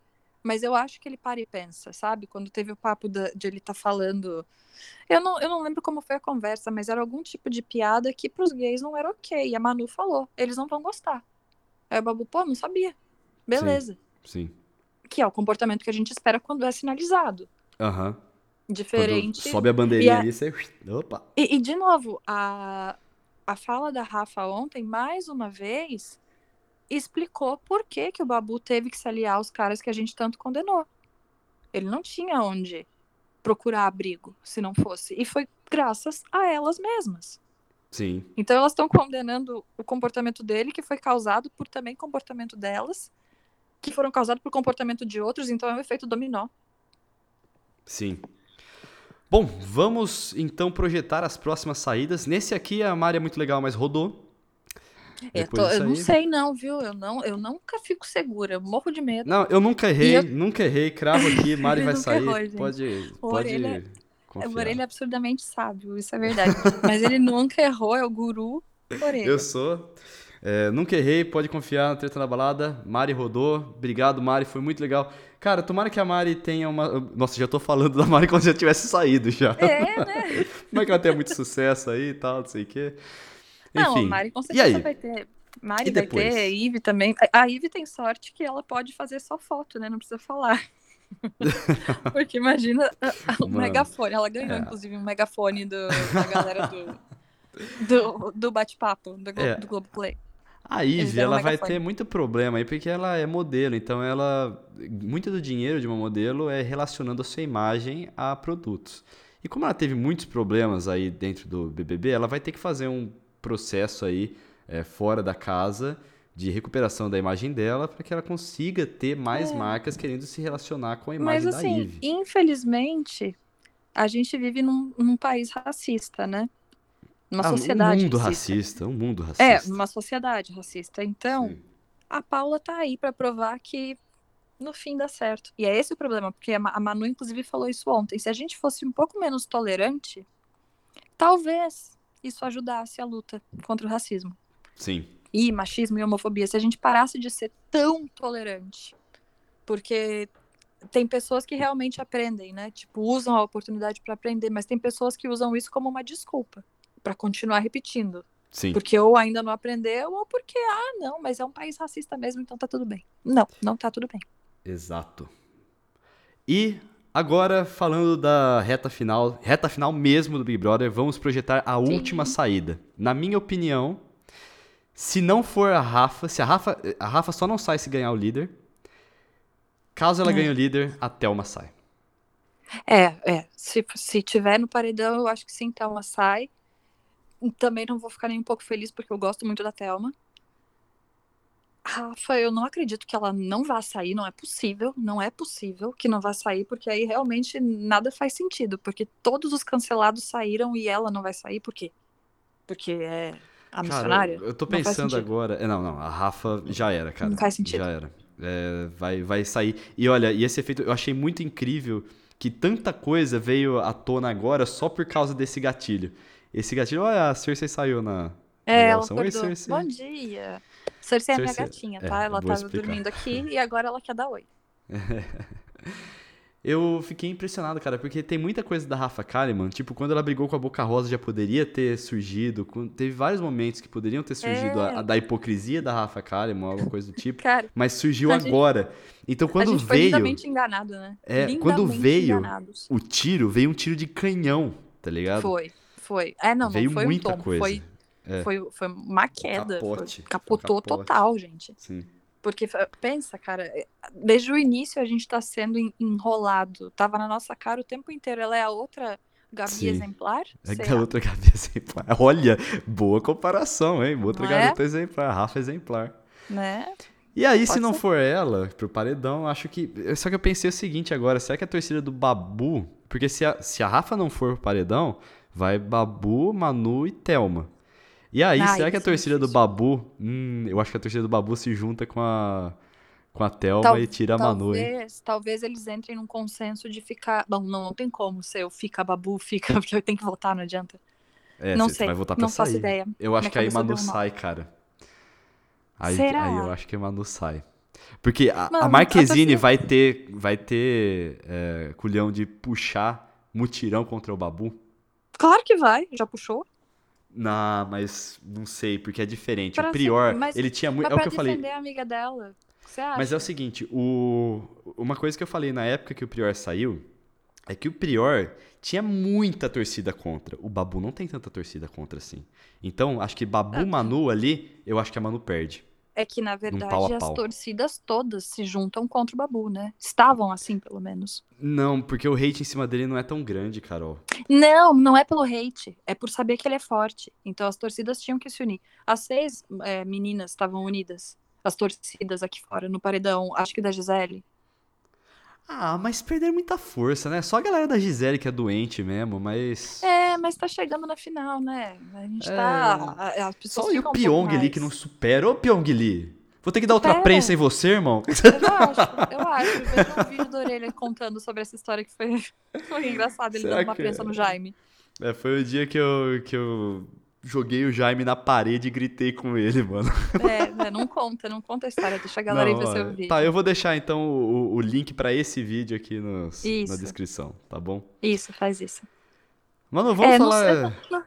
mas eu acho que ele para e pensa, sabe? Quando teve o papo da- de ele tá falando. Eu não, eu não lembro como foi a conversa, mas era algum tipo de piada que pros gays não era ok. E a Manu falou, eles não vão gostar. Aí o Babu, pô, não sabia. Beleza. Sim. Que é o comportamento que a gente espera quando é sinalizado. Aham. Quando Diferente. sobe a bandeirinha E a- ali, você... Opa! E, e, de novo, a, a fala da Rafa ontem, mais uma vez, explicou por que, que o Babu teve que se aliar aos caras que a gente tanto condenou. Ele não tinha onde procurar abrigo se não fosse. E foi graças a elas mesmas. Sim. Então elas estão condenando o comportamento dele, que foi causado por também comportamento delas, que foram causados por comportamento de outros, então é um efeito dominó. Sim. Bom, vamos então projetar as próximas saídas. Nesse aqui a Mari é muito legal, mas rodou. Eu, Depois tô- eu não sei não, viu? Eu, não, eu nunca fico segura, eu morro de medo. Não, eu nunca errei, eu- nunca errei. Cravo aqui, Mari vai sair. errou, pode O pode Orelha- confiar. O Orelha é absurdamente sábio, isso é verdade. Mas ele nunca errou, é o guru Orelha. Eu sou. É, nunca errei, pode confiar na treta na balada. Mari rodou. Obrigado, Mari, foi muito legal. Cara, tomara que a Mari tenha uma. Nossa, já tô falando da Mari como se já tivesse saído já. É, né? Como é que ela tenha muito sucesso aí e tal, não sei o quê. Não, Enfim. Mari com certeza vai ter. Mari E vai depois? ter, Ive também. A- A Ive tem sorte que ela pode fazer só foto, né? Não precisa falar. Porque imagina a- a- o Mano, megafone. Ela ganhou, é. inclusive, um megafone do, da galera do, do, do bate-papo do, Glo É. do Globoplay. A Ivy, ela vai ter muito problema aí, porque ela é modelo, então ela. Muito do dinheiro de uma modelo é relacionando a sua imagem a produtos. E como ela teve muitos problemas aí dentro do BBB, ela vai ter que fazer um processo aí é, fora da casa de recuperação da imagem dela para que ela consiga ter mais É. marcas querendo se relacionar com a Mas imagem da assim, infelizmente, a gente vive num, num país racista, né? Numa Ah, sociedade um mundo racista. racista, um mundo É, racista. uma sociedade racista. Então, Sim. a Paula tá aí pra provar que no fim dá certo. E é esse o problema, porque a Manu, inclusive, falou isso ontem. Se a gente fosse um pouco menos tolerante, talvez isso ajudasse a luta contra o racismo. Sim. E machismo e homofobia. Se a gente parasse de ser tão tolerante. Porque tem pessoas que realmente aprendem, né? Tipo, usam a oportunidade pra aprender, mas tem pessoas que usam isso como uma desculpa pra continuar repetindo. Sim. Porque ou ainda não aprendeu, ou porque, ah, não, mas é um país racista mesmo, então tá tudo bem. Não, não tá tudo bem. Exato. E agora, falando da reta final, reta final mesmo do Big Brother, vamos projetar a última saída. Na minha opinião, se não for a Rafa, se a Rafa, a Rafa só não sai se ganhar o líder. Caso ela É. ganhe o líder, a Thelma sai. É, é. Se, se tiver no paredão, eu acho que sim, Thelma sai. Também não vou ficar nem um pouco feliz, porque eu gosto muito da Thelma. Rafa, eu não acredito que ela não vá sair, não é possível, não é possível que não vá sair, porque aí realmente nada faz sentido, porque todos os cancelados saíram e ela não vai sair, por quê? Porque é A missionária? eu tô pensando agora. é, Não, não, a Rafa já era, cara. Não faz sentido. Já era. É, vai, vai sair. E olha, e esse efeito eu achei muito incrível que tanta coisa veio à tona agora só por causa desse gatilho. Esse gatilho, olha, a Cersei saiu na. É, na ela. Oi. Cersei. Bom dia. Cersei é a minha Cersei- gatinha, é, tá? eu Ela tava explicar. dormindo aqui e agora ela quer dar oi. Eu fiquei impressionado, cara, porque tem muita coisa da Rafa Kalimann, tipo, quando ela brigou com a Boca Rosa já poderia ter surgido, teve vários momentos que poderiam ter surgido É. a, a da hipocrisia da Rafa Kalimann, alguma coisa do tipo, Cara, mas surgiu A gente- agora. Então a quando gente foi veio lindamente enganado, né? É, lindamente quando veio- enganados. o tiro, veio um tiro de canhão, tá ligado? Foi, foi. É, não, veio não foi muita um tombo, coisa. foi, É. foi, foi uma queda. foi- um capotou total, gente. Sim. Porque, pensa, cara, é, desde o início a gente tá sendo en- enrolado. Tava na nossa cara o tempo inteiro. Ela é a outra Gabi Sim. exemplar? É a lá. outra Gabi exemplar. Olha, boa comparação, hein? Outra Não é? garota exemplar, Rafa exemplar. Né? E aí, se Pode não ser. for ela, pro paredão, acho que. Só que eu pensei o seguinte agora: será que a torcida do Babu. Porque se a, se a Rafa não for pro paredão, vai Babu, Manu e Thelma. E aí, Ah, será que a é torcida do. Babu. Hum, eu acho que a torcida do Babu se junta com a. Com a Thelma Tal- e tira a Manu, hein? Talvez, talvez eles entrem num consenso de ficar. Bom, não, não tem como ser eu fica babu, fica, porque eu tenho que votar, não adianta. É, não sei, vai votar pra não faço sair. ideia. Eu acho Minha que aí Manu sai, cara. Aí, Será? aí eu acho que Manu sai. Porque a, a Mano, a Marquezine vai ter, vai ter é, culhão de puxar mutirão contra o Babu. Claro que vai, já puxou. Não, mas não sei, porque é diferente. Pra o Prior, ser- mas- ele tinha muito. Mas É o que eu falei. defender a amiga dela. Mas é o seguinte, o... uma coisa que eu falei na época que o Prior saiu é que o Prior tinha muita torcida contra. O Babu não tem tanta torcida contra assim. Então, acho que Babu Ah. Manu ali, eu acho que a Manu perde. É que, na pau verdade, as pau. torcidas todas se juntam contra o Babu, né? Estavam assim, pelo menos. Não, porque o hate em cima dele não é tão grande, Carol. Não, não é pelo hate. É por saber que ele é forte. Então as torcidas tinham que se unir. As seis é, meninas estavam unidas. As torcidas aqui fora, no paredão, acho que da Gisele. Ah, mas perderam muita força, né? Só a galera da Gisele que é doente mesmo, mas. É, mas tá chegando na final, né? A gente tá. a- As pessoas Só e o Pyong ali que não supera. Ô, Pyong Lee, vou ter que dar outra prensa em você, irmão. Eu acho, eu acho. Veja um vídeo da orelha contando sobre essa história que foi, foi engraçado. Ele Será dando uma que- prensa no Jaime. É, foi o dia que eu, que eu joguei o Jaime na parede e gritei com ele, mano. É, né, não conta, não conta a história. Deixa a galera Não, ir ver seu ó, vídeo. Tá, eu vou deixar então o, o link pra esse vídeo aqui nos- na descrição, tá bom? Isso, faz isso. Mano, vamos É, não falar. sei, não,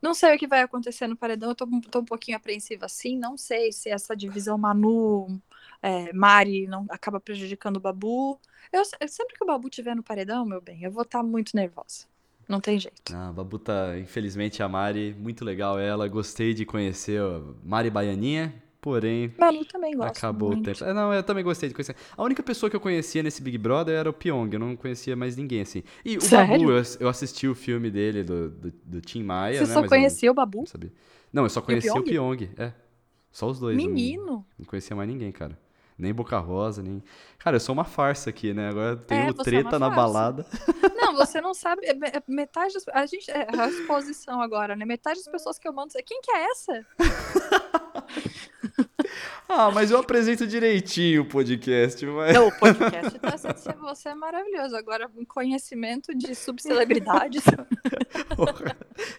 não sei o que vai acontecer no paredão. Eu tô, tô um pouquinho apreensiva assim. Não sei se essa divisão Manu, é, Mari não acaba prejudicando o Babu. Eu, sempre que o Babu tiver no paredão, meu bem, eu vou estar muito nervosa. Não tem jeito. Ah, a Babu tá, infelizmente, a Mari, muito legal ela. Gostei de conhecer a Mari Baianinha, porém, Manu também gosta. acabou muito. o tempo. É, não, eu também gostei de conhecer. A única pessoa que eu conhecia nesse Big Brother era o Pyong, eu não conhecia mais ninguém, assim. E o Sério? Babu, eu, eu assisti o filme dele, do, do, do Tim Maia, Você né? só mas conhecia o Babu? Não sabia. Não, eu só conhecia o Pyong, é. Só os dois. eu não- Menino. Não conhecia mais ninguém, cara. Nem Boca Rosa, nem. Cara, eu sou uma farsa aqui, né? Agora tem É, é treta uma na farsa. balada. Não, você não sabe. é, é, Metade das. A gente. É a exposição agora, né? Metade das pessoas que eu mando. Quem que é essa? Ah, mas eu apresento direitinho o podcast, mas. Não, o podcast tá sendo você é maravilhoso. Agora, um conhecimento de subcelebridades.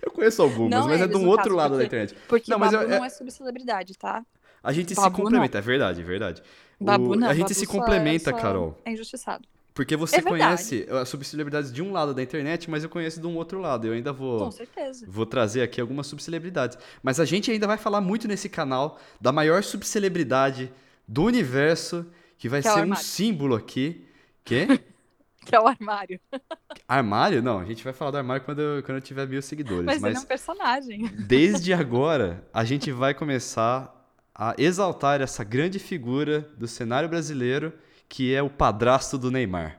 eu conheço algumas, Não mas é eles, de um outro caso, lado da porque- internet. Porque Não, mas eu- não é subcelebridade, tá? A gente se Babu não. complementa, é verdade, é verdade. O- Babu não. a gente Babu se só- complementa, Carol. É injustiçado. Porque você É conhece as subcelebridades de um lado da internet, mas eu conheço de um outro lado. Eu ainda vou. Com certeza. Vou trazer aqui algumas subcelebridades. Mas a gente ainda vai falar muito nesse canal da maior subcelebridade do universo, que vai Que é o ser um armário. símbolo aqui. Que? Que é o armário. armário? Não, a gente vai falar do armário quando eu, quando eu tiver mil seguidores. Mas, Mas, ele é um personagem. desde agora, a gente vai começar a exaltar essa grande figura do cenário brasileiro, que é o padrasto do Neymar.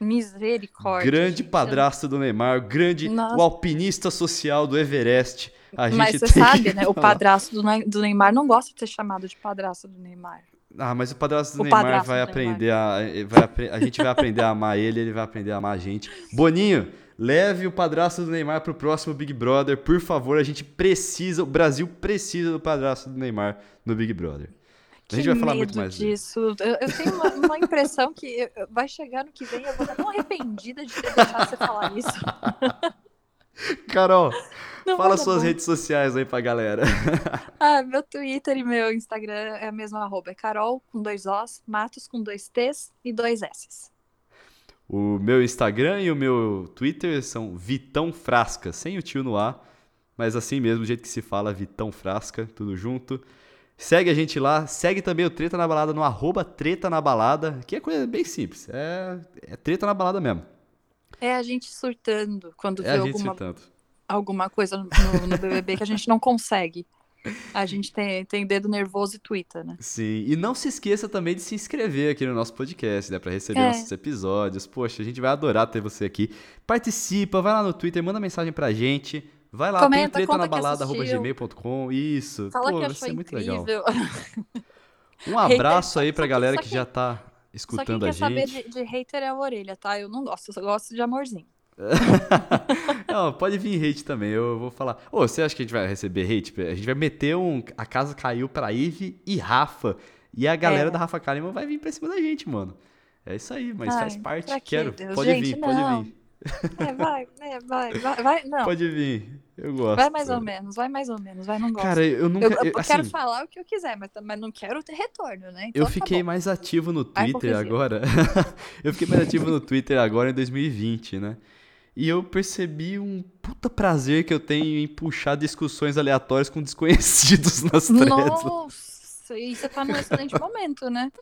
Misericórdia. grande gente. padrasto do Neymar, o grande Nossa. o alpinista social do Everest. A Mas você sabe, né? O padrasto do, do Neymar não gosta de ser chamado de padrasto do Neymar. Ah, mas o padrasto do O Neymar padrasto vai do aprender a. vai a gente vai aprender a amar ele, ele vai aprender a amar a gente. Boninho, Leve o padrasto do Neymar pro próximo Big Brother, por favor. A gente precisa, o Brasil precisa do padrasto do Neymar no Big Brother. A gente que vai falar muito mais disso. Eu, eu tenho uma, uma impressão que eu- vai chegar no que vem, eu vou estar tão arrependida de ter deixado você falar isso. Carol, Não fala dar suas bom. redes sociais aí pra galera. Ah, meu Twitter e meu Instagram é a mesma arroba. É Carol com dois Os, Matos com dois T's e dois S's. O meu Instagram e o meu Twitter são Vitão Frasca, sem o tio no ar, mas assim mesmo, do jeito que se fala, Vitão Frasca, tudo junto. Segue a gente lá, segue também o Treta na Balada no arroba Treta na Balada, que é coisa bem simples, é, é Treta na Balada mesmo. É a gente surtando quando É vê alguma, surtando. alguma coisa no, no BBB que a gente não consegue. A gente tem, tem dedo nervoso e twitta, né? Sim, e não se esqueça também de se inscrever aqui no nosso podcast, né, para receber É. nossos episódios. Poxa, a gente vai adorar ter você aqui. Participa, vai lá no Twitter, manda mensagem pra gente. Vai lá, Comenta, tem treta na balada, gmail.com. Isso. Fala Pô, que vai achou ser muito legal. incrível. Um abraço Hater, aí só- pra só galera só que que- já tá Só quem escutando quer a saber gente. de, de hater é a orelha, tá? Eu não gosto, eu só gosto de amorzinho. Não, pode vir hate também, eu vou falar. Ô, você acha que a gente vai receber hate? A gente vai meter um. A casa caiu pra Ive e Rafa. E a galera É. da Rafa Kalimann vai vir pra cima da gente, mano. É isso aí, mas Ai, faz parte. quê, Quero. Deus? Pode Gente, vir, pode não. vir. É, vai, é, vai, vai, vai, não. Pode vir. Eu gosto. Vai mais ou menos, vai mais ou menos, vai, não gosto. Cara, eu nunca. eu, eu eu- quero assim, falar o que eu quiser, mas, mas não quero ter retorno, né? Eu Então tá fiquei bom. mais ativo no Twitter agora. eu fiquei mais ativo no Twitter agora em 2020, né? E eu percebi um puta prazer que eu tenho em puxar discussões aleatórias com desconhecidos nas threads. Nossa, e você tá num excelente momento, né?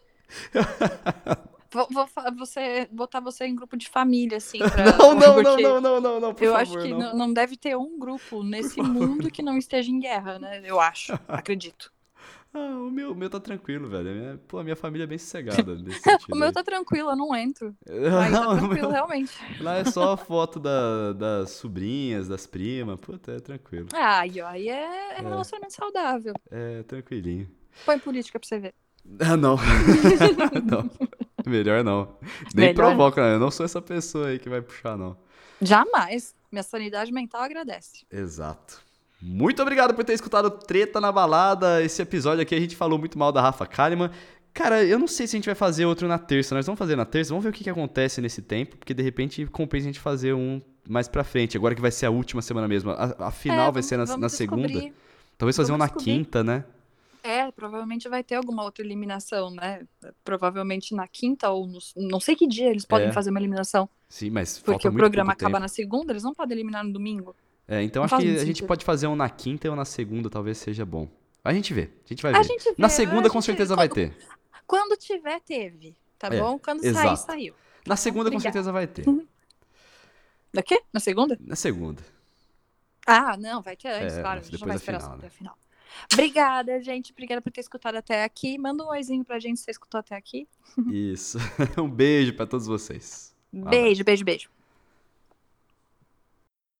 Vou, vou você, botar você em grupo de família, assim. Pra, Não, não, não, não, não, não, não, por Eu favor, acho que não. não, não deve ter um grupo nesse mundo que não esteja em guerra, né? Eu acho, acredito. Ah, o meu, o meu tá tranquilo, velho. A minha, pô, a minha família é bem sossegada nesse sentido. O meu tá tranquilo, eu não entro. Aí tá Não, o tranquilo, meu- realmente. Lá é só a foto da- das sobrinhas, das primas. Puta, é tranquilo. Ah, aí, aí é, é relacionamento saudável. É tranquilinho. Põe política pra você ver. Ah, não. não. Melhor não. Nem Melhor provoca, né? Eu não sou essa pessoa aí que vai puxar, não. Jamais. Minha sanidade mental agradece. Exato. Muito obrigado por ter escutado Treta na Balada. Esse episódio aqui a gente falou muito mal da Rafa Kalimann. Cara, eu não sei se a gente vai fazer outro na terça. Nós vamos fazer na terça, vamos ver o que, que acontece nesse tempo, porque de repente compensa a gente fazer um mais pra frente. Agora que vai ser a última semana mesmo. A, a final É, vai ser na, vamos na segunda. Talvez fazer um vamos na descobrir. quinta, né? É, provavelmente vai ter alguma outra eliminação, né? Provavelmente na quinta ou no, não sei que dia eles podem É. fazer uma eliminação. Sim, mas Porque o programa acaba tempo. na segunda, eles não podem eliminar no domingo. É, então Não acho que a gente pode fazer um na quinta ou na segunda, talvez seja bom. A gente vê, a gente vai ver. gente vê, na segunda com certeza vai quando- ter. Quando tiver, teve. Tá É, bom? Quando sair, exato. saiu. Na segunda com Obrigada. certeza vai ter. Da quê? Na segunda? Na segunda. Ah, não, vai ter antes, É, claro. A gente não vai esperar final, só né? até final. Obrigada, gente. Obrigada por ter escutado até aqui. Manda um oizinho pra gente se você escutou até aqui. Isso. um beijo pra todos vocês. Beijo, beijo, beijo.